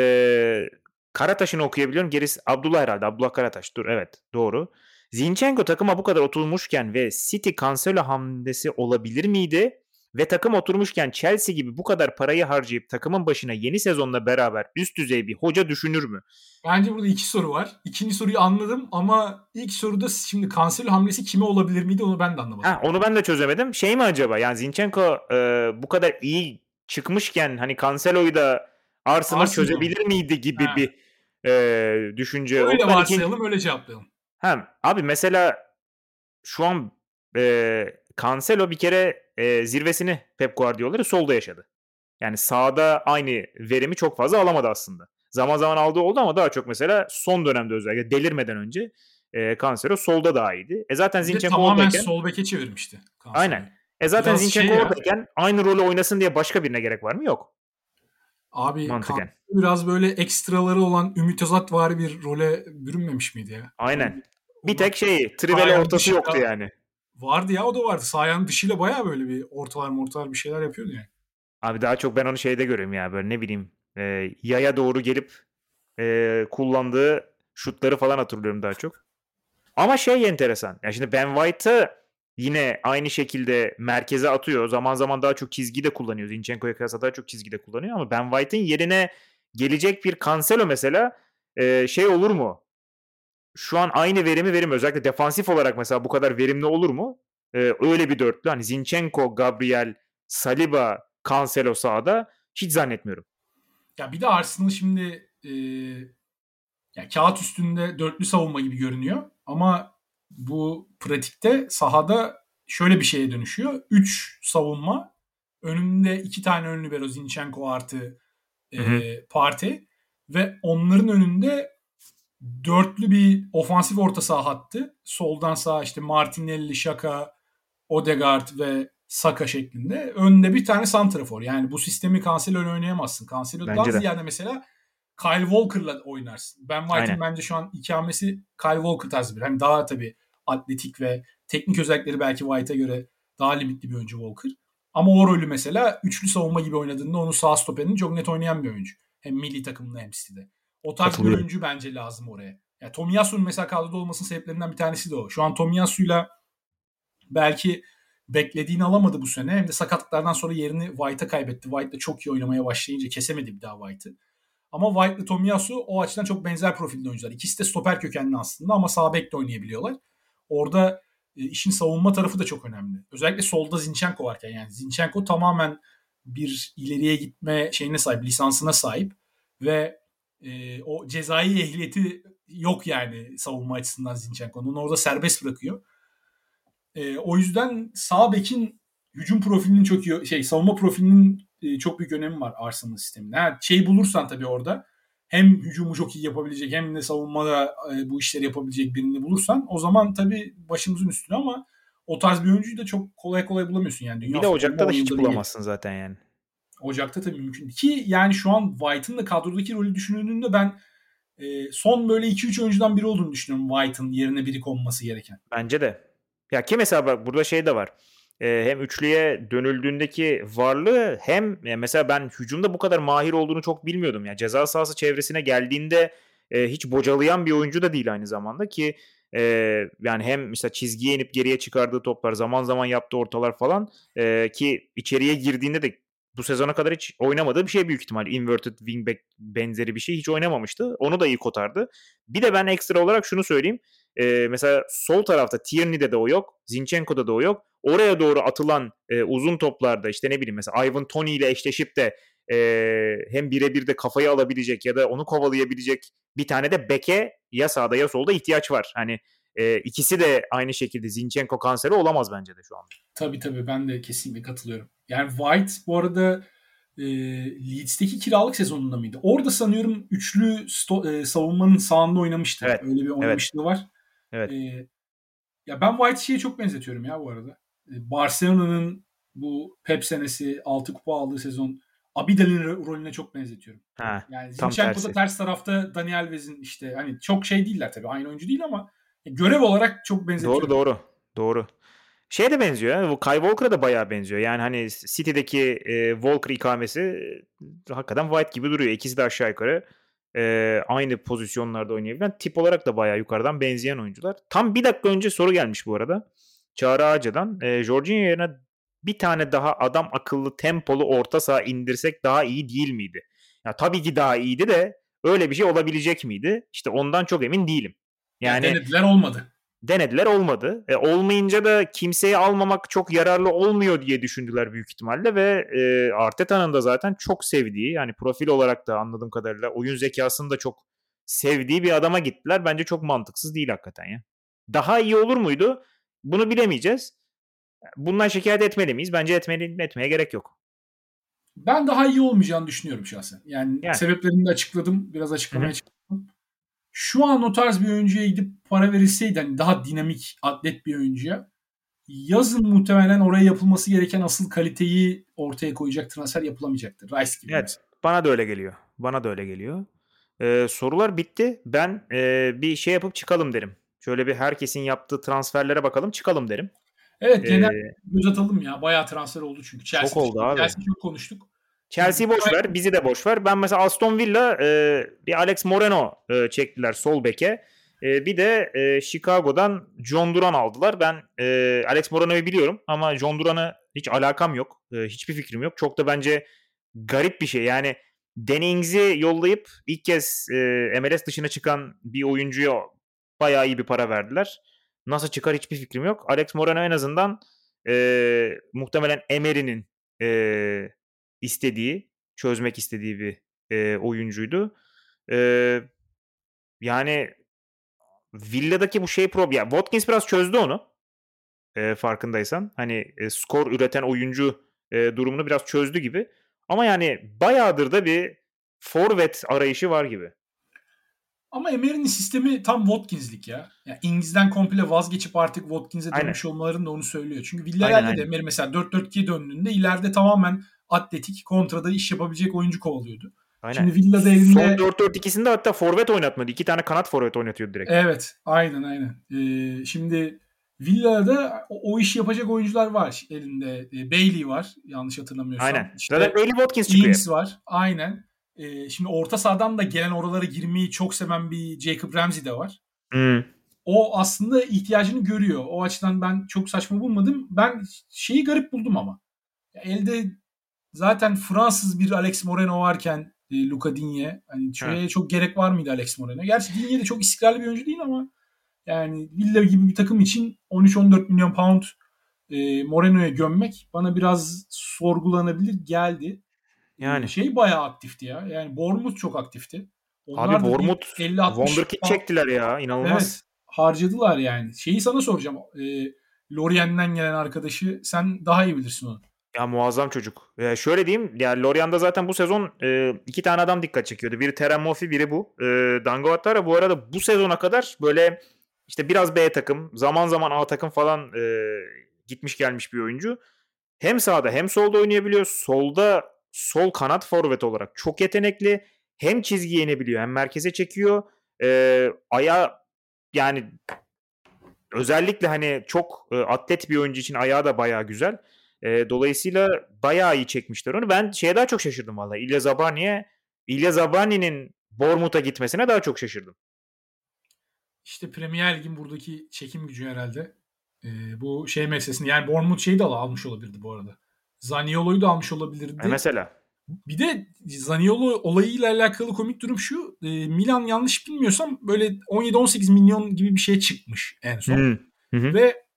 [SPEAKER 1] Karataş'ını okuyabiliyorum. Gerisi Abdullah herhalde. Abdullah Karataş. Dur evet doğru. Zinchenko takıma bu kadar oturmuşken ve City Cancelo hamlesi olabilir miydi? Ve takım oturmuşken Chelsea gibi bu kadar parayı harcayıp takımın başına yeni sezonla beraber üst düzey bir hoca düşünür mü?
[SPEAKER 2] Bence burada iki soru var. İkinci soruyu anladım ama ilk soruda şimdi Cancelo hamlesi kime olabilir miydi onu ben de anlamadım.
[SPEAKER 1] Ha, onu ben de çözemedim. Şey mi acaba yani Zinchenko e, bu kadar iyi çıkmışken hani Cancelo'yu da Arsenal, Arsenal çözebilir miydi gibi ha. bir e, düşünce.
[SPEAKER 2] Öyle Ondan varsayalım ikinci... öyle cevaplayalım.
[SPEAKER 1] Hem abi mesela şu an e, Cancelo bir kere e, zirvesini Pep Guardiola'yı solda yaşadı. Yani sağda aynı verimi çok fazla alamadı aslında. Zaman zaman aldığı oldu ama daha çok mesela son dönemde özellikle delirmeden önce e, Cancelo solda daha iyiydi. E zaten Zinchenko
[SPEAKER 2] tamamen oradayken, sol beke çevirmişti.
[SPEAKER 1] Cancelo. Aynen. E zaten Zinchenko şey oradayken aynı rolü oynasın diye başka birine gerek var mı? Yok.
[SPEAKER 2] Abi Mantıken. biraz böyle ekstraları olan Ümit Özat var bir role bürünmemiş miydi ya?
[SPEAKER 1] Aynen. Bir tek şey Trivela ortası yoktu yani.
[SPEAKER 2] Vardı ya o da vardı. Sayanın dışıyla baya böyle bir ortalar mortalar bir şeyler yapıyordu yani.
[SPEAKER 1] Abi daha çok ben onu şeyde görüyorum ya böyle ne bileyim e, yaya doğru gelip e, kullandığı şutları falan hatırlıyorum daha çok. Ama şey enteresan. Ya şimdi Ben White'ı yine aynı şekilde merkeze atıyor. Zaman zaman daha çok çizgi de kullanıyor. Zinchenko'ya kıyasla daha çok çizgi de kullanıyor ama Ben White'ın yerine gelecek bir Cancelo mesela e, şey olur mu? şu an aynı verimi verim özellikle defansif olarak mesela bu kadar verimli olur mu? Ee, öyle bir dörtlü hani Zinchenko, Gabriel, Saliba, Cancelo sahada hiç zannetmiyorum.
[SPEAKER 2] Ya bir de Arsenal şimdi e, ya kağıt üstünde dörtlü savunma gibi görünüyor ama bu pratikte sahada şöyle bir şeye dönüşüyor. 3 savunma önünde iki tane ön libero Zinchenko artı e, Parti ve onların önünde dörtlü bir ofansif orta saha hattı. Soldan sağa işte Martinelli, Şaka, Odegaard ve Saka şeklinde. Önde bir tane santrafor. Yani bu sistemi Cancelo'yla oynayamazsın. Cancelo'dan ziyade mesela Kyle Walker'la oynarsın. Ben White'ın Aynen. bence şu an ikamesi Kyle Walker tarzı bir. Hani daha tabii atletik ve teknik özellikleri belki White'a göre daha limitli bir oyuncu Walker. Ama o rolü mesela üçlü savunma gibi oynadığında onu sağ stoperinin çok net oynayan bir oyuncu. Hem milli takımında hem City'de. O tarz bir oyuncu bence lazım oraya. Yani Tomiyasu'nun mesela kadroda olmasının sebeplerinden bir tanesi de o. Şu an Tomiyasu'yla belki beklediğini alamadı bu sene. Hem de sakatlıklardan sonra yerini White'a kaybetti. White de çok iyi oynamaya başlayınca kesemedi bir daha White'ı. Ama White Tomiyasu o açıdan çok benzer profilde oyuncular. İkisi de stoper kökenli aslında ama sağ bek de oynayabiliyorlar. Orada e, işin savunma tarafı da çok önemli. Özellikle solda Zinchenko varken yani Zinchenko tamamen bir ileriye gitme şeyine sahip, lisansına sahip ve e, o cezai ehliyeti yok yani savunma açısından Zinchenko'nun. Orada serbest bırakıyor. E, o yüzden sağ bekin hücum profilinin çok iyi, şey savunma profilinin e, çok büyük önemi var Arsenal sisteminde. Ha, şey bulursan tabii orada hem hücumu çok iyi yapabilecek hem de savunmada e, bu işleri yapabilecek birini bulursan o zaman tabii başımızın üstüne ama o tarz bir oyuncuyu da çok kolay kolay bulamıyorsun yani.
[SPEAKER 1] Dünya bir de Ocak'ta da hiç bulamazsın değil. zaten yani.
[SPEAKER 2] Ocak'ta tabii mümkün. Ki yani şu an White'ın da kadrodaki rolü düşünüldüğünde ben e, son böyle 2-3 oyuncudan biri olduğunu düşünüyorum White'ın yerine biri konması gereken.
[SPEAKER 1] Bence de. Ya ki mesela bak burada şey de var. Ee, hem üçlüye dönüldüğündeki varlığı hem mesela ben hücumda bu kadar mahir olduğunu çok bilmiyordum. Yani ceza sahası çevresine geldiğinde e, hiç bocalayan bir oyuncu da değil aynı zamanda ki e, yani hem mesela çizgiye inip geriye çıkardığı toplar zaman zaman yaptığı ortalar falan e, ki içeriye girdiğinde de bu sezona kadar hiç oynamadığı bir şey büyük ihtimal. Inverted wingback benzeri bir şey hiç oynamamıştı. Onu da iyi kotardı. Bir de ben ekstra olarak şunu söyleyeyim. Ee, mesela sol tarafta Tierney'de de o yok. Zinchenko'da da o yok. Oraya doğru atılan e, uzun toplarda işte ne bileyim mesela Ivan Tony ile eşleşip de e, hem birebir de kafayı alabilecek ya da onu kovalayabilecek bir tane de beke ya sağda ya solda ihtiyaç var. Hani e, ikisi de aynı şekilde Zinchenko kanseri olamaz bence de şu anda.
[SPEAKER 2] Tabii tabii ben de kesinlikle katılıyorum. Yani White bu arada e, Leeds'teki kiralık sezonunda mıydı? Orada sanıyorum üçlü sto- e, savunmanın sağında oynamıştı. Evet. Öyle bir oynamışlığı evet. var. Evet. E, ya ben White şeye çok benzetiyorum ya bu arada. E, Barcelona'nın bu Pep senesi 6 kupa aldığı sezon Abidal'in rolüne çok benzetiyorum. Ha, yani Zinchenko'da ters tarafta Daniel Vez'in işte hani çok şey değiller tabii aynı oyuncu değil ama görev olarak çok benzetiyorum.
[SPEAKER 1] Doğru doğru. Doğru. Şeye de benziyor. Bu Kyle Walker'a da bayağı benziyor. Yani hani City'deki e, Walker ikamesi e, hakikaten White gibi duruyor. İkisi de aşağı yukarı e, aynı pozisyonlarda oynayabilen tip olarak da bayağı yukarıdan benzeyen oyuncular. Tam bir dakika önce soru gelmiş bu arada. Çağrı Ağaca'dan. E, Jorginho yerine bir tane daha adam akıllı tempolu orta saha indirsek daha iyi değil miydi? Ya tabii ki daha iyiydi de öyle bir şey olabilecek miydi? İşte ondan çok emin değilim.
[SPEAKER 2] Yani ya denediler olmadı
[SPEAKER 1] denediler olmadı. E, olmayınca da kimseyi almamak çok yararlı olmuyor diye düşündüler büyük ihtimalle ve e, Arteta'nın da zaten çok sevdiği yani profil olarak da anladığım kadarıyla oyun zekasını da çok sevdiği bir adama gittiler. Bence çok mantıksız değil hakikaten ya. Daha iyi olur muydu? Bunu bilemeyeceğiz. Bundan şikayet etmeli miyiz? Bence etmeli, etmeye gerek yok.
[SPEAKER 2] Ben daha iyi olmayacağını düşünüyorum şahsen. Yani, yani. sebeplerini de açıkladım. Biraz açıklamaya çalıştım şu an o tarz bir oyuncuya gidip para verilseydi hani daha dinamik atlet bir oyuncuya yazın muhtemelen oraya yapılması gereken asıl kaliteyi ortaya koyacak transfer yapılamayacaktır. Rice gibi.
[SPEAKER 1] Evet. Mesela. Bana da öyle geliyor. Bana da öyle geliyor. Ee, sorular bitti. Ben e, bir şey yapıp çıkalım derim. Şöyle bir herkesin yaptığı transferlere bakalım çıkalım derim.
[SPEAKER 2] Evet genel ee, göz atalım ya. Bayağı transfer oldu çünkü. Chelsea, çok oldu abi. Chelsea çok konuştuk.
[SPEAKER 1] Chelsea boş ver, bizi de boş ver. Ben mesela Aston Villa e, bir Alex Moreno e, çektiler sol beke. E, bir de e, Chicago'dan John Duran aldılar. Ben e, Alex Moreno'yu biliyorum ama John Duran'a hiç alakam yok. E, hiçbir fikrim yok. Çok da bence garip bir şey. Yani Danny Ings'i yollayıp ilk kez e, MLS dışına çıkan bir oyuncuya bayağı iyi bir para verdiler. Nasıl çıkar hiçbir fikrim yok. Alex Moreno en azından e, muhtemelen Emery'nin e, istediği, çözmek istediği bir e, oyuncuydu. E, yani Villa'daki bu şey problem. Yani Watkins biraz çözdü onu. E, farkındaysan. Hani e, skor üreten oyuncu e, durumunu biraz çözdü gibi. Ama yani bayağıdır da bir forvet arayışı var gibi.
[SPEAKER 2] Ama Emery'nin sistemi tam Watkins'lik ya. Yani İngiliz'den komple vazgeçip artık Watkins'e dönmüş aynen. olmaların da onu söylüyor. Çünkü Villarreal'de de Emery mesela 4-4-2'ye döndüğünde ileride tamamen atletik kontrada iş yapabilecek oyuncu kovalıyordu.
[SPEAKER 1] Aynen. Şimdi Villa'da elinde... Son 4-4-2'sinde hatta forvet oynatmadı. İki tane kanat forvet oynatıyordu direkt.
[SPEAKER 2] Evet. Aynen aynen. Ee, şimdi Villa'da o, o işi yapacak oyuncular var elinde. E, Bailey var yanlış hatırlamıyorsam.
[SPEAKER 1] Aynen. İşte Zaten Bailey Watkins çıkıyor.
[SPEAKER 2] Ings var. Aynen. E, şimdi orta sahadan da gelen oralara girmeyi çok seven bir Jacob Ramsey de var.
[SPEAKER 1] Hmm.
[SPEAKER 2] O aslında ihtiyacını görüyor. O açıdan ben çok saçma bulmadım. Ben şeyi garip buldum ama. Elde zaten Fransız bir Alex Moreno varken e, Luka Digne. Hani şöyle çok gerek var mıydı Alex Moreno? Gerçi Digne de çok istikrarlı bir oyuncu değil ama yani Villa gibi bir takım için 13-14 milyon pound e, Moreno'ya gömmek bana biraz sorgulanabilir geldi. Yani e, şey bayağı aktifti ya. Yani Bournemouth çok aktifti.
[SPEAKER 1] Onlar Abi Bournemouth Wonderkid çektiler ya. inanılmaz. Evet,
[SPEAKER 2] harcadılar yani. Şeyi sana soracağım. E, Lorient'den gelen arkadaşı sen daha iyi bilirsin onu.
[SPEAKER 1] Ya muazzam çocuk. Ya şöyle diyeyim. Ya Lorient'da zaten bu sezon e, iki tane adam dikkat çekiyordu. Biri Terem Murphy, biri bu. E, Dango bu arada bu sezona kadar böyle işte biraz B takım, zaman zaman A takım falan e, gitmiş gelmiş bir oyuncu. Hem sağda hem solda oynayabiliyor. Solda sol kanat forvet olarak çok yetenekli. Hem çizgiye inebiliyor hem merkeze çekiyor. E, aya yani özellikle hani çok e, atlet bir oyuncu için ayağı da bayağı güzel. E, dolayısıyla bayağı iyi çekmişler onu. Ben şeye daha çok şaşırdım valla. İlya Zabani'ye İlya Zabani'nin Bournemouth'a gitmesine daha çok şaşırdım.
[SPEAKER 2] İşte Premier Lig'in buradaki çekim gücü herhalde. E, bu şey meselesini yani Bournemouth şeyi de almış olabilirdi bu arada. Zaniolo'yu da almış olabilirdi.
[SPEAKER 1] E mesela.
[SPEAKER 2] Bir de Zaniolo olayıyla alakalı komik durum şu. E, Milan yanlış bilmiyorsam böyle 17-18 milyon gibi bir şey çıkmış en son. Hı hı. Ve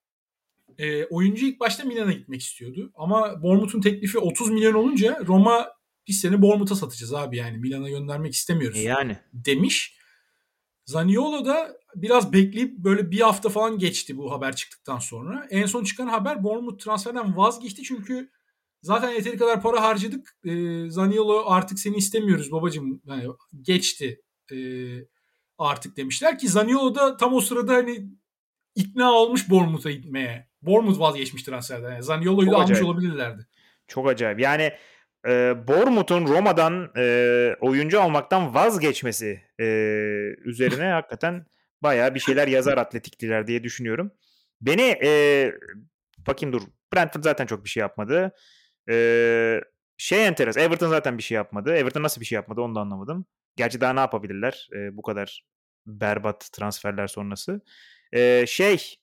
[SPEAKER 2] e, oyuncu ilk başta Milan'a gitmek istiyordu. Ama Bournemouth'un teklifi 30 milyon olunca Roma biz seni Bournemouth'a satacağız abi yani Milan'a göndermek istemiyoruz.
[SPEAKER 1] E yani.
[SPEAKER 2] Demiş. Zaniolo da biraz bekleyip böyle bir hafta falan geçti bu haber çıktıktan sonra. En son çıkan haber Bournemouth transferden vazgeçti çünkü zaten yeteri kadar para harcadık. E, Zaniolo artık seni istemiyoruz babacım. Yani geçti e, artık demişler ki Zaniolo da tam o sırada hani ikna olmuş Bournemouth'a gitmeye. Bournemouth vazgeçmiş transferden. Yani Zaniolo'yu da almış olabilirlerdi.
[SPEAKER 1] Çok acayip. Yani e, Bournemouth'un Roma'dan e, oyuncu almaktan vazgeçmesi e, üzerine hakikaten bayağı bir şeyler yazar atletikliler diye düşünüyorum. Beni e, bakayım dur. Brentford zaten çok bir şey yapmadı. E, şey enteres. Everton zaten bir şey yapmadı. Everton nasıl bir şey yapmadı onu da anlamadım. Gerçi daha ne yapabilirler e, bu kadar berbat transferler sonrası. E, şey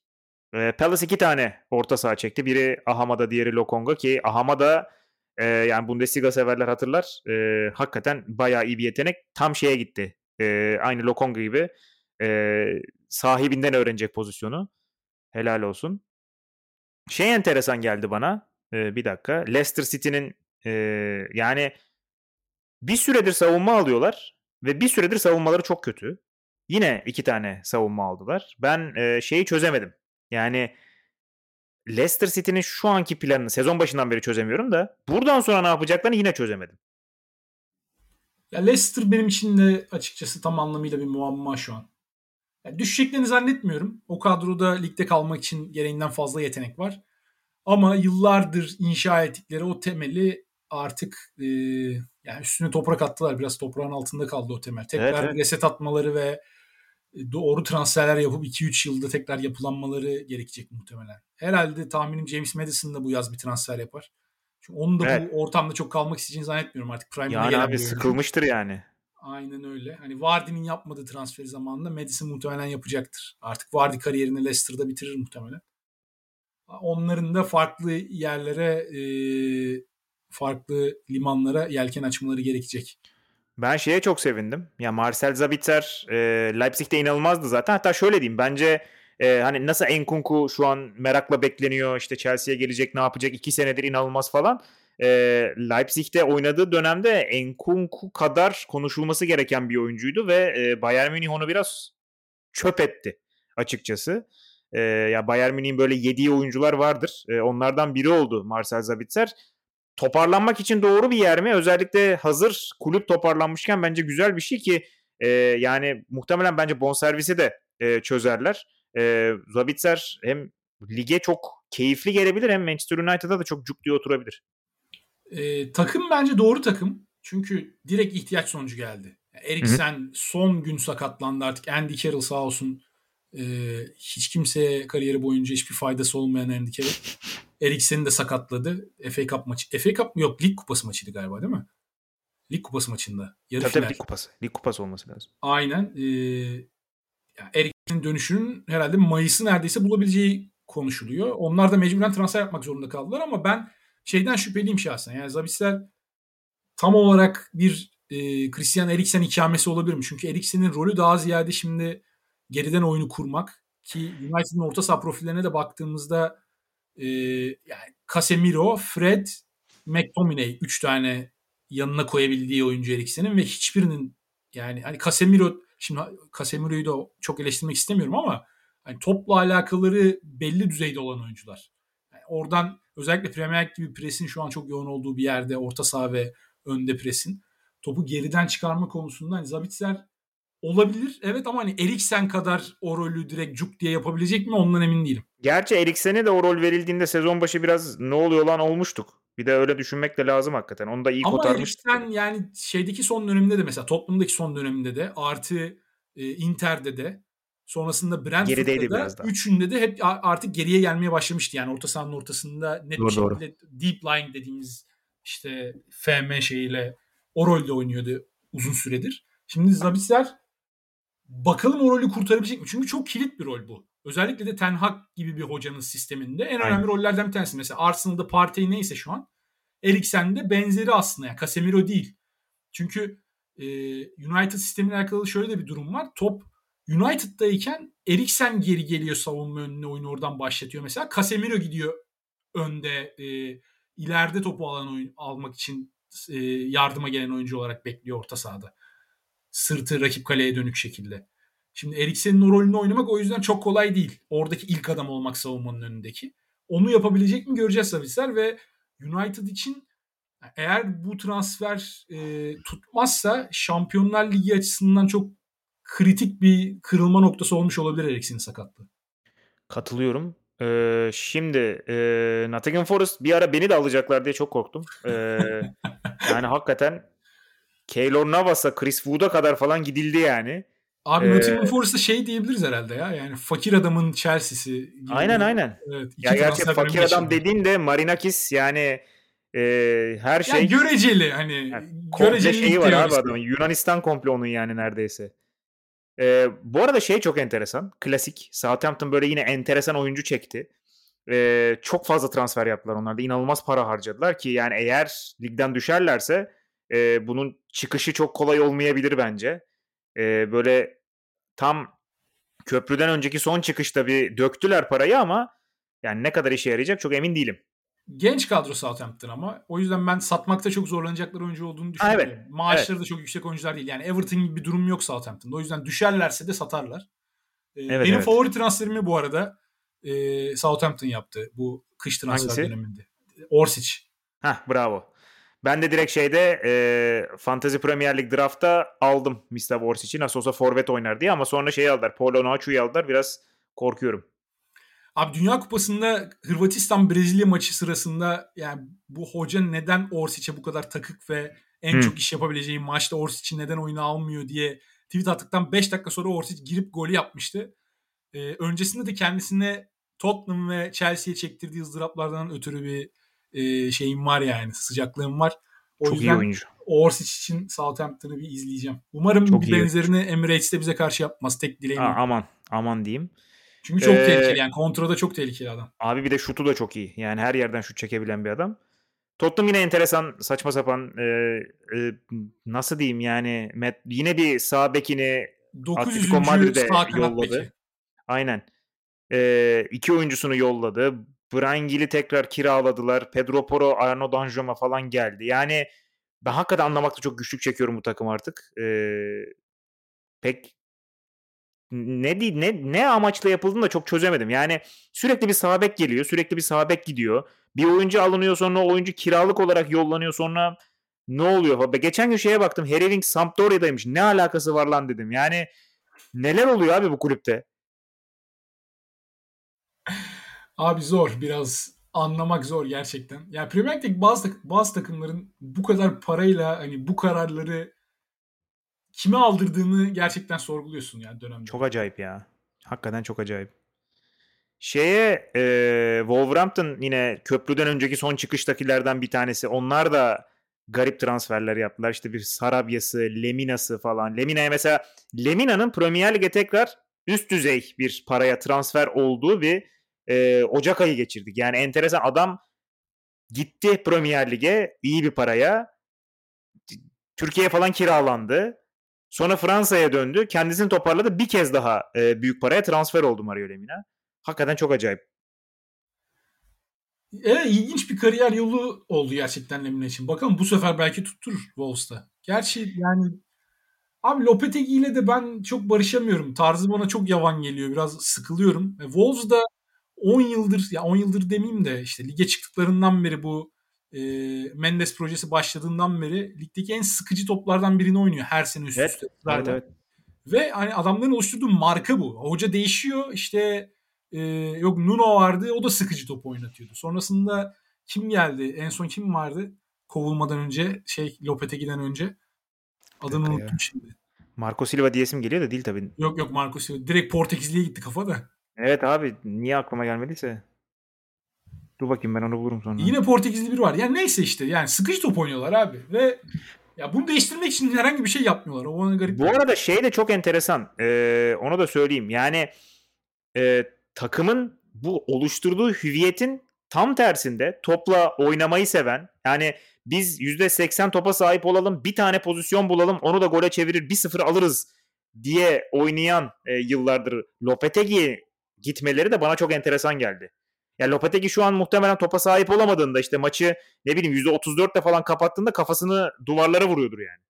[SPEAKER 1] e, Palace iki tane orta saha çekti. Biri Ahamada diğeri Lokonga ki Ahamada e, yani Bundesliga severler hatırlar. E, hakikaten bayağı iyi bir yetenek. Tam şeye gitti. E, aynı Lokonga gibi e, sahibinden öğrenecek pozisyonu. Helal olsun. Şey enteresan geldi bana. E, bir dakika. Leicester City'nin e, yani bir süredir savunma alıyorlar ve bir süredir savunmaları çok kötü. Yine iki tane savunma aldılar. Ben e, şeyi çözemedim. Yani Leicester City'nin şu anki planını sezon başından beri çözemiyorum da buradan sonra ne yapacaklarını yine çözemedim.
[SPEAKER 2] Ya Leicester benim için de açıkçası tam anlamıyla bir muamma şu an. Yani düşeceklerini zannetmiyorum. O kadroda ligde kalmak için gereğinden fazla yetenek var. Ama yıllardır inşa ettikleri o temeli artık e, yani üstüne toprak attılar. Biraz toprağın altında kaldı o temel. Tekrar evet, evet. reset atmaları ve doğru transferler yapıp 2-3 yılda tekrar yapılanmaları gerekecek muhtemelen. Herhalde tahminim James Madison da bu yaz bir transfer yapar. Çünkü onun da evet. bu ortamda çok kalmak isteyeceğini zannetmiyorum artık.
[SPEAKER 1] Prime'ine yani abi sıkılmıştır yani.
[SPEAKER 2] Aynen öyle. Hani Vardy'nin yapmadığı transferi zamanında Madison muhtemelen yapacaktır. Artık Vardy kariyerini Leicester'da bitirir muhtemelen. Onların da farklı yerlere, farklı limanlara yelken açmaları gerekecek.
[SPEAKER 1] Ben şeye çok sevindim. Ya Marcel Zabitzer e, Leipzig'te inanılmazdı zaten. Hatta şöyle diyeyim. Bence e, hani nasıl Enkunku şu an merakla bekleniyor. İşte Chelsea'ye gelecek ne yapacak? iki senedir inanılmaz falan. E, Leipzig'te oynadığı dönemde Enkunku kadar konuşulması gereken bir oyuncuydu ve e, Bayern Münih onu biraz çöp etti açıkçası. E, ya Bayern Münih'in böyle yediği oyuncular vardır. E, onlardan biri oldu Marcel Zabitzer toparlanmak için doğru bir yer mi? Özellikle hazır kulüp toparlanmışken bence güzel bir şey ki e, yani muhtemelen bence bonservisi de e, çözerler. E, Zabitzer hem lige çok keyifli gelebilir hem Manchester United'a da çok cuk diye oturabilir.
[SPEAKER 2] E, takım bence doğru takım. Çünkü direkt ihtiyaç sonucu geldi. Eriksen son gün sakatlandı artık. Andy Carroll sağ olsun e, hiç kimseye kariyeri boyunca hiçbir faydası olmayan Carroll. Eriksen'i de sakatladı. FA Cup maçı. FA Cup mı? Yok Lig Kupası maçıydı galiba değil mi? Lig Kupası maçında.
[SPEAKER 1] Yarı tabii, final. tabii Lig Kupası. Lig Kupası olması lazım.
[SPEAKER 2] Aynen. Ee, yani Eriksen'in dönüşünün herhalde Mayıs'ı neredeyse bulabileceği konuşuluyor. Onlar da mecburen transfer yapmak zorunda kaldılar ama ben şeyden şüpheliyim şahsen. Yani Zabitzer tam olarak bir e, Christian Eriksen ikamesi olabilir mi? Çünkü Eriksen'in rolü daha ziyade şimdi geriden oyunu kurmak ki United'ın orta saha profillerine de baktığımızda e, yani Casemiro, Fred, McTominay 3 tane yanına koyabildiği oyuncu Eriksen'in ve hiçbirinin yani hani Casemiro şimdi Casemiro'yu da çok eleştirmek istemiyorum ama hani topla alakaları belli düzeyde olan oyuncular. Yani oradan özellikle Premier League gibi presin şu an çok yoğun olduğu bir yerde orta saha ve önde presin topu geriden çıkarma konusunda hani Zabitzer olabilir. Evet ama hani Eriksen kadar o rolü direkt cuk diye yapabilecek mi ondan emin değilim.
[SPEAKER 1] Gerçi Eriksen'e de o rol verildiğinde sezon başı biraz ne oluyor lan olmuştuk. Bir de öyle düşünmek de lazım hakikaten. Onu da iyi
[SPEAKER 2] Ama
[SPEAKER 1] kotarmıştık.
[SPEAKER 2] Ama Eriksen yani şeydeki son döneminde de mesela toplumdaki son döneminde de artı e, Inter'de de sonrasında Brentford'da da üçünde de hep artık geriye gelmeye başlamıştı. Yani orta sahanın ortasında net doğru, bir şekilde doğru. deep lying dediğimiz işte FM şeyiyle o rolde oynuyordu uzun süredir. Şimdi Zabitzer bakalım o rolü kurtarabilecek mi? Çünkü çok kilit bir rol bu. Özellikle de Ten Hag gibi bir hocanın sisteminde en önemli Aynen. rollerden bir tanesi. Mesela Arsenal'da Partey neyse şu an Eriksen'de benzeri aslında. Yani Casemiro değil. Çünkü e, United sistemiyle alakalı şöyle de bir durum var. Top United'dayken Eriksen geri geliyor savunma önüne oyunu oradan başlatıyor mesela. Casemiro gidiyor önde e, ileride topu alan oyun, almak için e, yardıma gelen oyuncu olarak bekliyor orta sahada. Sırtı rakip kaleye dönük şekilde. Şimdi Eriksen'in o rolünü oynamak o yüzden çok kolay değil. Oradaki ilk adam olmak savunmanın önündeki. Onu yapabilecek mi göreceğiz Savitzer ve United için eğer bu transfer e, tutmazsa Şampiyonlar Ligi açısından çok kritik bir kırılma noktası olmuş olabilir Eriksen'in sakatlığı.
[SPEAKER 1] Katılıyorum. Ee, şimdi e, Nottingham Forest bir ara beni de alacaklar diye çok korktum. Ee, yani hakikaten Keylor Navas'a, Chris Wood'a kadar falan gidildi yani.
[SPEAKER 2] Abi ee, Nottingham Forest'a şey diyebiliriz herhalde ya. Yani fakir adamın Chelsea'si.
[SPEAKER 1] Aynen aynen. Evet, ya gerçi fakir adam dediğin de Marinakis yani e, her şey. Yani
[SPEAKER 2] göreceli hani. Yani göreceli
[SPEAKER 1] şeyi var abi adamın. Yunanistan komple onun yani neredeyse. Ee, bu arada şey çok enteresan. Klasik. Southampton böyle yine enteresan oyuncu çekti. Ee, çok fazla transfer yaptılar onlar da. İnanılmaz para harcadılar ki yani eğer ligden düşerlerse e, bunun çıkışı çok kolay olmayabilir bence. E, böyle tam köprüden önceki son çıkışta bir döktüler parayı ama yani ne kadar işe yarayacak çok emin değilim.
[SPEAKER 2] Genç kadro Southampton ama. O yüzden ben satmakta çok zorlanacakları oyuncu olduğunu düşünüyorum. Evet. Maaşları evet. da çok yüksek oyuncular değil. Yani Everton gibi bir durum yok Southampton'da. O yüzden düşerlerse de satarlar. Ee, evet, benim evet. favori transferimi bu arada e, Southampton yaptı bu kış transfer Hangisi? döneminde. Orsic.
[SPEAKER 1] Hah bravo. Ben de direkt şeyde e, Fantasy Premier League draft'ta aldım Mr. Orsic'i. Nasıl olsa forvet oynar diye ama sonra şey aldılar. Paulo Nacho'yu aldılar. Biraz korkuyorum.
[SPEAKER 2] Abi Dünya Kupası'nda Hırvatistan Brezilya maçı sırasında yani bu hoca neden Orsic'e bu kadar takık ve en hmm. çok iş yapabileceği maçta Orsic'i neden oyuna almıyor diye tweet attıktan 5 dakika sonra Orsic girip golü yapmıştı. Ee, öncesinde de kendisine Tottenham ve Chelsea'ye çektirdiği ızdıraplardan ötürü bir e, şeyim var yani sıcaklığım var. O Çok yüzden iyi oyuncu. Orsic için Southampton'ı bir izleyeceğim. Umarım çok bir benzerini oyuncu. Emirates'te bize karşı yapmaz. Tek dileğim.
[SPEAKER 1] Aa, aman aman diyeyim.
[SPEAKER 2] Çünkü çok ee, tehlikeli yani kontrada çok tehlikeli adam.
[SPEAKER 1] Abi bir de şutu da çok iyi. Yani her yerden şut çekebilen bir adam. Tottenham yine enteresan saçma sapan e, e, nasıl diyeyim yani Matt, yine bir sağ bekini
[SPEAKER 2] 900.
[SPEAKER 1] Atletico Madrid'e yolladı.
[SPEAKER 2] beki.
[SPEAKER 1] Aynen. E, iki oyuncusunu yolladı. Brian Gill'i tekrar kiraladılar. Pedro Porro, Arno Danjuma falan geldi. Yani ben hakikaten anlamakta çok güçlük çekiyorum bu takım artık. E, pek ne ne ne amaçla yapıldığını da çok çözemedim. Yani sürekli bir sağ bek geliyor, sürekli bir sağ bek gidiyor. Bir oyuncu alınıyor sonra oyuncu kiralık olarak yollanıyor sonra ne oluyor? Geçen gün şeye baktım. Harry Winks Sampdoria'daymış. Ne alakası var lan dedim. Yani neler oluyor abi bu kulüpte?
[SPEAKER 2] Abi zor biraz anlamak zor gerçekten. Yani Premier Lig'deki bazı, bazı takımların bu kadar parayla hani bu kararları kime aldırdığını gerçekten sorguluyorsun yani dönemde.
[SPEAKER 1] Çok acayip ya. Hakikaten çok acayip. Şeye e, Wolverhampton yine köprüden önceki son çıkıştakilerden bir tanesi. Onlar da garip transferler yaptılar. İşte bir Sarabya'sı, Lemina'sı falan. Lemina'ya mesela Lemina'nın Premier Lig'e tekrar üst düzey bir paraya transfer olduğu bir e, Ocak ayı geçirdik. Yani enteresan adam gitti Premier Lig'e iyi bir paraya. Türkiye'ye falan kiralandı. Sonra Fransa'ya döndü. Kendisini toparladı. Bir kez daha e, büyük paraya transfer oldu Mario Lemina. Hakikaten çok acayip.
[SPEAKER 2] Evet ilginç bir kariyer yolu oldu gerçekten Lemina için. Bakalım bu sefer belki tutturur Wolves'ta. Gerçi yani abi Lopetegui ile de ben çok barışamıyorum. Tarzı bana çok yavan geliyor. Biraz sıkılıyorum. E, Wolves da 10 yıldır ya 10 yıldır demeyeyim de işte lige çıktıklarından beri bu e, Mendes projesi başladığından beri ligdeki en sıkıcı toplardan birini oynuyor her sene üst
[SPEAKER 1] Evet,
[SPEAKER 2] üste.
[SPEAKER 1] evet, evet.
[SPEAKER 2] Ve hani adamların oluşturduğu marka bu. Hoca değişiyor. İşte e, yok Nuno vardı. O da sıkıcı top oynatıyordu. Sonrasında kim geldi? En son kim vardı? Kovulmadan önce şey Lopetegui'den önce. Adını
[SPEAKER 1] dakika
[SPEAKER 2] unuttum
[SPEAKER 1] ya.
[SPEAKER 2] şimdi.
[SPEAKER 1] Marco Silva diyesim geliyor da değil tabii.
[SPEAKER 2] Yok yok Marco Silva. Direkt Portekizli'ye gitti kafa da.
[SPEAKER 1] Evet abi niye aklıma gelmediyse. Dur bakayım ben onu bulurum sonra.
[SPEAKER 2] Yine Portekizli biri var. Yani neyse işte. Yani sıkıcı top oynuyorlar abi. Ve ya bunu değiştirmek için herhangi bir şey yapmıyorlar. O bana garip.
[SPEAKER 1] Bu arada şey de çok enteresan. Ee, onu da söyleyeyim. Yani e, takımın bu oluşturduğu hüviyetin tam tersinde topla oynamayı seven yani biz %80 topa sahip olalım bir tane pozisyon bulalım onu da gole çevirir 1-0 alırız diye oynayan e, yıllardır Lopetegui gitmeleri de bana çok enteresan geldi. Yani Lopetegui şu an muhtemelen topa sahip olamadığında işte maçı ne bileyim %34'te falan kapattığında kafasını duvarlara vuruyordur yani.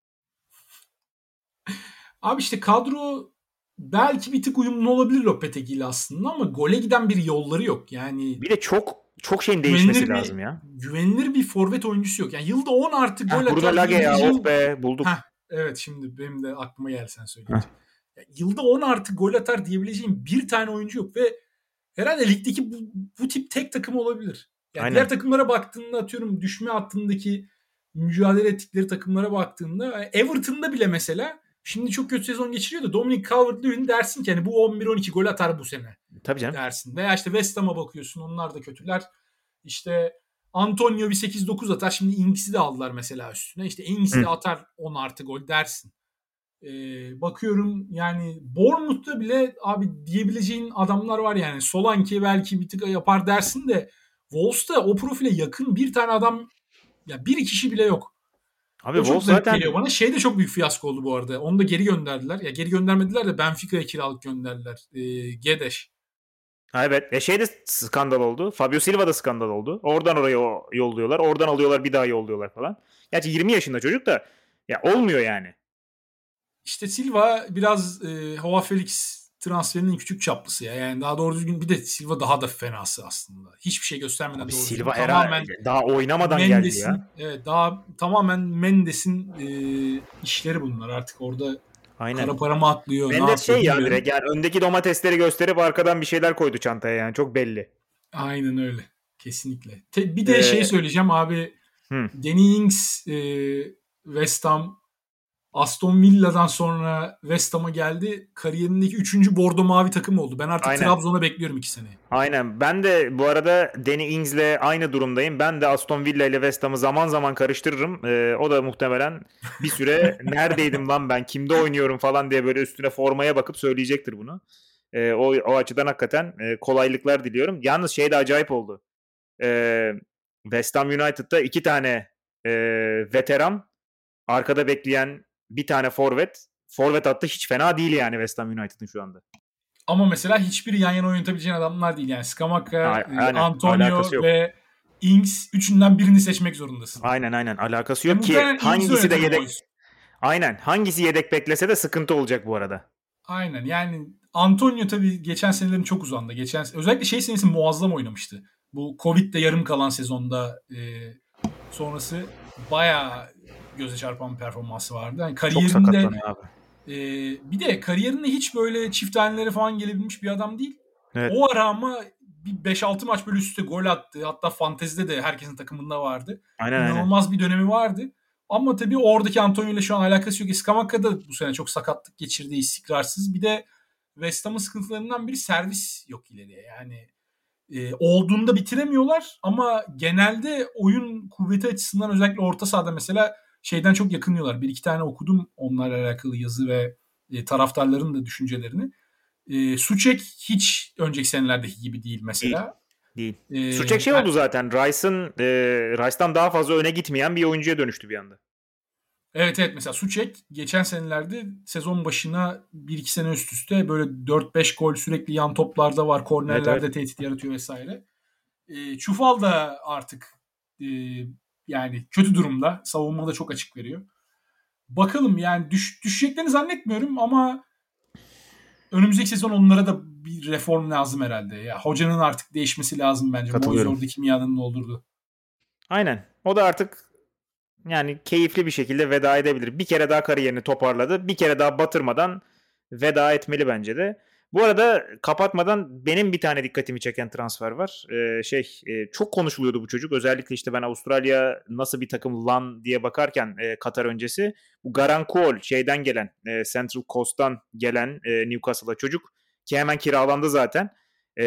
[SPEAKER 2] Abi işte kadro belki bir tık uyumlu olabilir Lopetegui ile aslında ama gole giden bir yolları yok. Yani
[SPEAKER 1] Bir de çok çok şeyin değişmesi
[SPEAKER 2] güvenilir
[SPEAKER 1] lazım
[SPEAKER 2] bir,
[SPEAKER 1] ya.
[SPEAKER 2] güvenilir bir forvet oyuncusu yok. Yani yılda 10 artı gol atar
[SPEAKER 1] Lage ya
[SPEAKER 2] diyebileceğin-
[SPEAKER 1] of be bulduk.
[SPEAKER 2] Heh, evet şimdi benim de aklıma geldi sen söyleyince. Ya yılda 10 artı gol atar diyebileceğim bir tane oyuncu yok ve herhalde ligdeki bu, bu tip tek takım olabilir. Yani
[SPEAKER 1] Aynen.
[SPEAKER 2] diğer takımlara baktığında atıyorum düşme hattındaki mücadele ettikleri takımlara baktığında yani Everton'da bile mesela şimdi çok kötü sezon geçiriyor da Dominic Calvert-Lewin dersin ki hani bu 11-12 gol atar bu sene
[SPEAKER 1] Tabii canım.
[SPEAKER 2] dersin. Veya işte West Ham'a bakıyorsun onlar da kötüler. İşte Antonio bir 8-9 atar. Şimdi Ings'i de aldılar mesela üstüne. İşte Ings de atar 10 artı gol dersin. Ee, bakıyorum yani Bournemouth'ta bile abi diyebileceğin adamlar var yani. Solanke belki bir tık yapar dersin de Wolves'ta o profile yakın bir tane adam ya bir kişi bile yok.
[SPEAKER 1] Abi
[SPEAKER 2] o
[SPEAKER 1] Wolves zaten
[SPEAKER 2] geliyor bana. Şey de çok büyük fiyasko oldu bu arada. Onu da geri gönderdiler. Ya geri göndermediler de Benfica'ya kiralık gönderdiler. Ee, Gedeş.
[SPEAKER 1] Ha, evet. E şey de skandal oldu. Fabio Silva da skandal oldu. Oradan oraya yolluyorlar. Oradan alıyorlar bir daha yolluyorlar falan. Gerçi 20 yaşında çocuk da ya olmuyor yani.
[SPEAKER 2] İşte Silva biraz e, Hava Felix transferinin küçük çaplısı ya. Yani daha doğru düzgün bir de Silva daha da fenası aslında. Hiçbir şey göstermeden
[SPEAKER 1] Abi
[SPEAKER 2] doğru düzgün.
[SPEAKER 1] Silva
[SPEAKER 2] Tamamen
[SPEAKER 1] herhalde daha oynamadan geldi
[SPEAKER 2] Mendes'in
[SPEAKER 1] ya.
[SPEAKER 2] evet daha tamamen Mendes'in e, işleri bunlar. Artık orada
[SPEAKER 1] Aynen.
[SPEAKER 2] kara para mı atlıyor? yapıyor
[SPEAKER 1] şey ya direkt yani öndeki domatesleri gösterip arkadan bir şeyler koydu çantaya yani çok belli.
[SPEAKER 2] Aynen öyle. Kesinlikle. Te- bir de
[SPEAKER 1] Ee,
[SPEAKER 2] şey söyleyeceğim abi.
[SPEAKER 1] Hı.
[SPEAKER 2] Danny Ings e, West Ham Aston Villa'dan sonra West Ham'a geldi. Kariyerindeki 3. bordo mavi takım oldu. Ben artık
[SPEAKER 1] Aynen.
[SPEAKER 2] Trabzon'a bekliyorum 2 seneyi.
[SPEAKER 1] Aynen. Ben de bu arada Danny Ings'le aynı durumdayım. Ben de Aston Villa ile West Ham'ı zaman zaman karıştırırım. Ee, o da muhtemelen bir süre neredeydim lan ben kimde oynuyorum falan diye böyle üstüne formaya bakıp söyleyecektir bunu. Ee, o, o açıdan hakikaten e, kolaylıklar diliyorum. Yalnız şey de acayip oldu. Ee, West Ham United'da iki tane e, veteran arkada bekleyen bir tane forvet. Forvet hattı hiç fena değil yani West Ham United'ın şu anda.
[SPEAKER 2] Ama mesela hiçbiri yan yana oynatabileceğin adamlar değil. Yani Skamaka,
[SPEAKER 1] Aynen,
[SPEAKER 2] Antonio ve Ings üçünden birini seçmek zorundasın.
[SPEAKER 1] Aynen aynen alakası yok ki hangisi de yedek. Aynen hangisi yedek beklese de sıkıntı olacak bu arada.
[SPEAKER 2] Aynen yani Antonio tabii geçen senelerin çok uzandı. Geçen özellikle şey senesi muazzam oynamıştı. Bu Covid'de yarım kalan sezonda e, sonrası bayağı göze çarpan bir performansı vardı. Yani kariyerinde. E, bir de kariyerinde hiç böyle çift hanelere falan gelebilmiş bir adam değil. Evet. O ara ama bir 5-6 maç böyle üstte gol attı. Hatta fantezide de herkesin takımında vardı. Aynen, İnanılmaz aynen. bir dönemi vardı. Ama tabii oradaki Antonio ile şu an alakası yok. Eskamaka da bu sene çok sakatlık geçirdi, istikrarsız. Bir de West Ham'ın sıkıntılarından biri servis yok ileriye. Yani e, olduğunda bitiremiyorlar ama genelde oyun kuvveti açısından özellikle orta sahada mesela şeyden çok yakınıyorlar. Bir iki tane okudum onlarla alakalı yazı ve e, taraftarların da düşüncelerini. E, Suçek hiç önceki senelerdeki gibi değil mesela.
[SPEAKER 1] Değil. değil. Ee, Suçek şey oldu zaten. Rice'ın e, Rice'dan daha fazla öne gitmeyen bir oyuncuya dönüştü bir anda.
[SPEAKER 2] Evet evet mesela Suçek geçen senelerde sezon başına 1-2 sene üst üste böyle 4-5 gol sürekli yan toplarda var. Kornerlerde evet, evet. tehdit yaratıyor vesaire. E, Çufal da artık e, yani kötü durumda. Savunmada çok açık veriyor. Bakalım yani düş, düşeceklerini zannetmiyorum ama önümüzdeki sezon onlara da bir reform lazım herhalde. Ya hocanın artık değişmesi lazım bence. Moyes oradaki kimyanın doldurdu.
[SPEAKER 1] Aynen. O da artık yani keyifli bir şekilde veda edebilir. Bir kere daha kariyerini toparladı. Bir kere daha batırmadan veda etmeli bence de. Bu arada kapatmadan benim bir tane dikkatimi çeken transfer var. Ee, şey e, çok konuşuluyordu bu çocuk. Özellikle işte ben Avustralya nasıl bir takım lan diye bakarken e, Katar öncesi. Bu Garan Cole şeyden gelen e, Central Coast'tan gelen e, Newcastle'a çocuk ki hemen kiralandı zaten. E,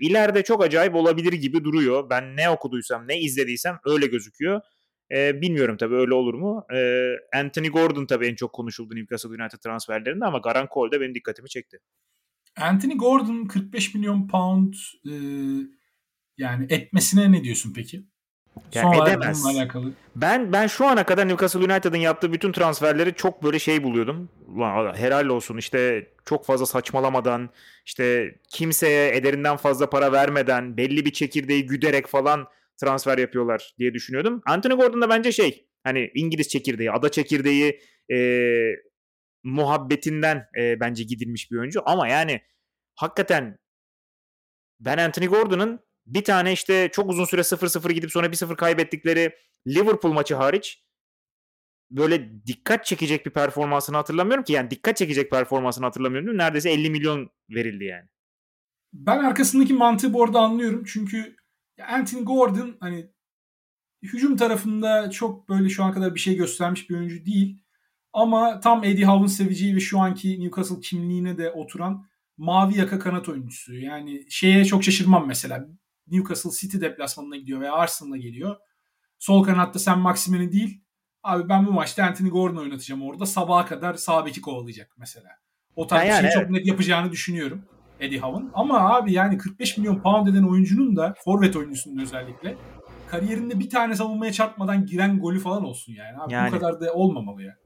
[SPEAKER 1] ileride çok acayip olabilir gibi duruyor. Ben ne okuduysam ne izlediysem öyle gözüküyor. E, bilmiyorum tabii öyle olur mu? E, Anthony Gordon tabii en çok konuşuldu Newcastle United transferlerinde ama Garan Cole de benim dikkatimi çekti.
[SPEAKER 2] Anthony Gordon 45 milyon pound e, yani etmesine ne diyorsun peki?
[SPEAKER 1] Yani Son edemez. alakalı. Ben ben şu ana kadar Newcastle United'ın yaptığı bütün transferleri çok böyle şey buluyordum. Helal olsun işte çok fazla saçmalamadan işte kimseye ederinden fazla para vermeden belli bir çekirdeği güderek falan transfer yapıyorlar diye düşünüyordum. Anthony Gordon da bence şey hani İngiliz çekirdeği, ada çekirdeği e, muhabbetinden e, bence gidilmiş bir oyuncu. Ama yani hakikaten ben Anthony Gordon'ın bir tane işte çok uzun süre 0-0 gidip sonra 1-0 kaybettikleri Liverpool maçı hariç böyle dikkat çekecek bir performansını hatırlamıyorum ki. Yani dikkat çekecek performansını hatırlamıyorum. Neredeyse 50 milyon verildi yani.
[SPEAKER 2] Ben arkasındaki mantığı bu arada anlıyorum. Çünkü Anthony Gordon hani hücum tarafında çok böyle şu ana kadar bir şey göstermiş bir oyuncu değil. Ama tam Eddie Howe'ın seveceği ve şu anki Newcastle kimliğine de oturan mavi yaka kanat oyuncusu. Yani şeye çok şaşırmam mesela. Newcastle City deplasmanına gidiyor veya Arsenal'a geliyor. Sol kanatta sen Maximen'i değil. Abi ben bu maçta Anthony Gordon oynatacağım orada. Sabaha kadar sağ beki kovalayacak mesela. O tarz yani, bir evet. çok net yapacağını düşünüyorum Eddie Howe'ın. Ama abi yani 45 milyon pound eden oyuncunun da forvet oyuncusunun özellikle kariyerinde bir tane savunmaya çarpmadan giren golü falan olsun yani. Abi yani. Bu kadar da olmamalı ya.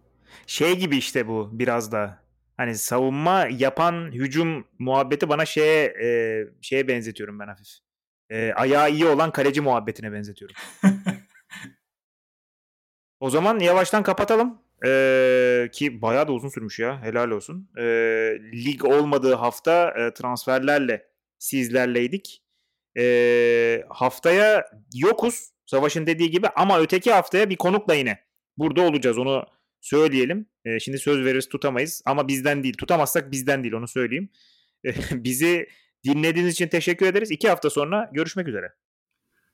[SPEAKER 1] Şey gibi işte bu biraz da. Hani savunma yapan hücum muhabbeti bana şeye e, şeye benzetiyorum ben hafif. E, ayağı iyi olan kaleci muhabbetine benzetiyorum. o zaman yavaştan kapatalım. Ee, ki bayağı da uzun sürmüş ya. Helal olsun. Ee, lig olmadığı hafta e, transferlerle sizlerleydik. Ee, haftaya yokuz. Savaş'ın dediği gibi ama öteki haftaya bir konukla yine burada olacağız. Onu söyleyelim. E, şimdi söz veririz tutamayız ama bizden değil. Tutamazsak bizden değil onu söyleyeyim. E, bizi dinlediğiniz için teşekkür ederiz. İki hafta sonra görüşmek üzere.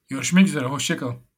[SPEAKER 2] Görüşmek üzere. Hoşçakalın.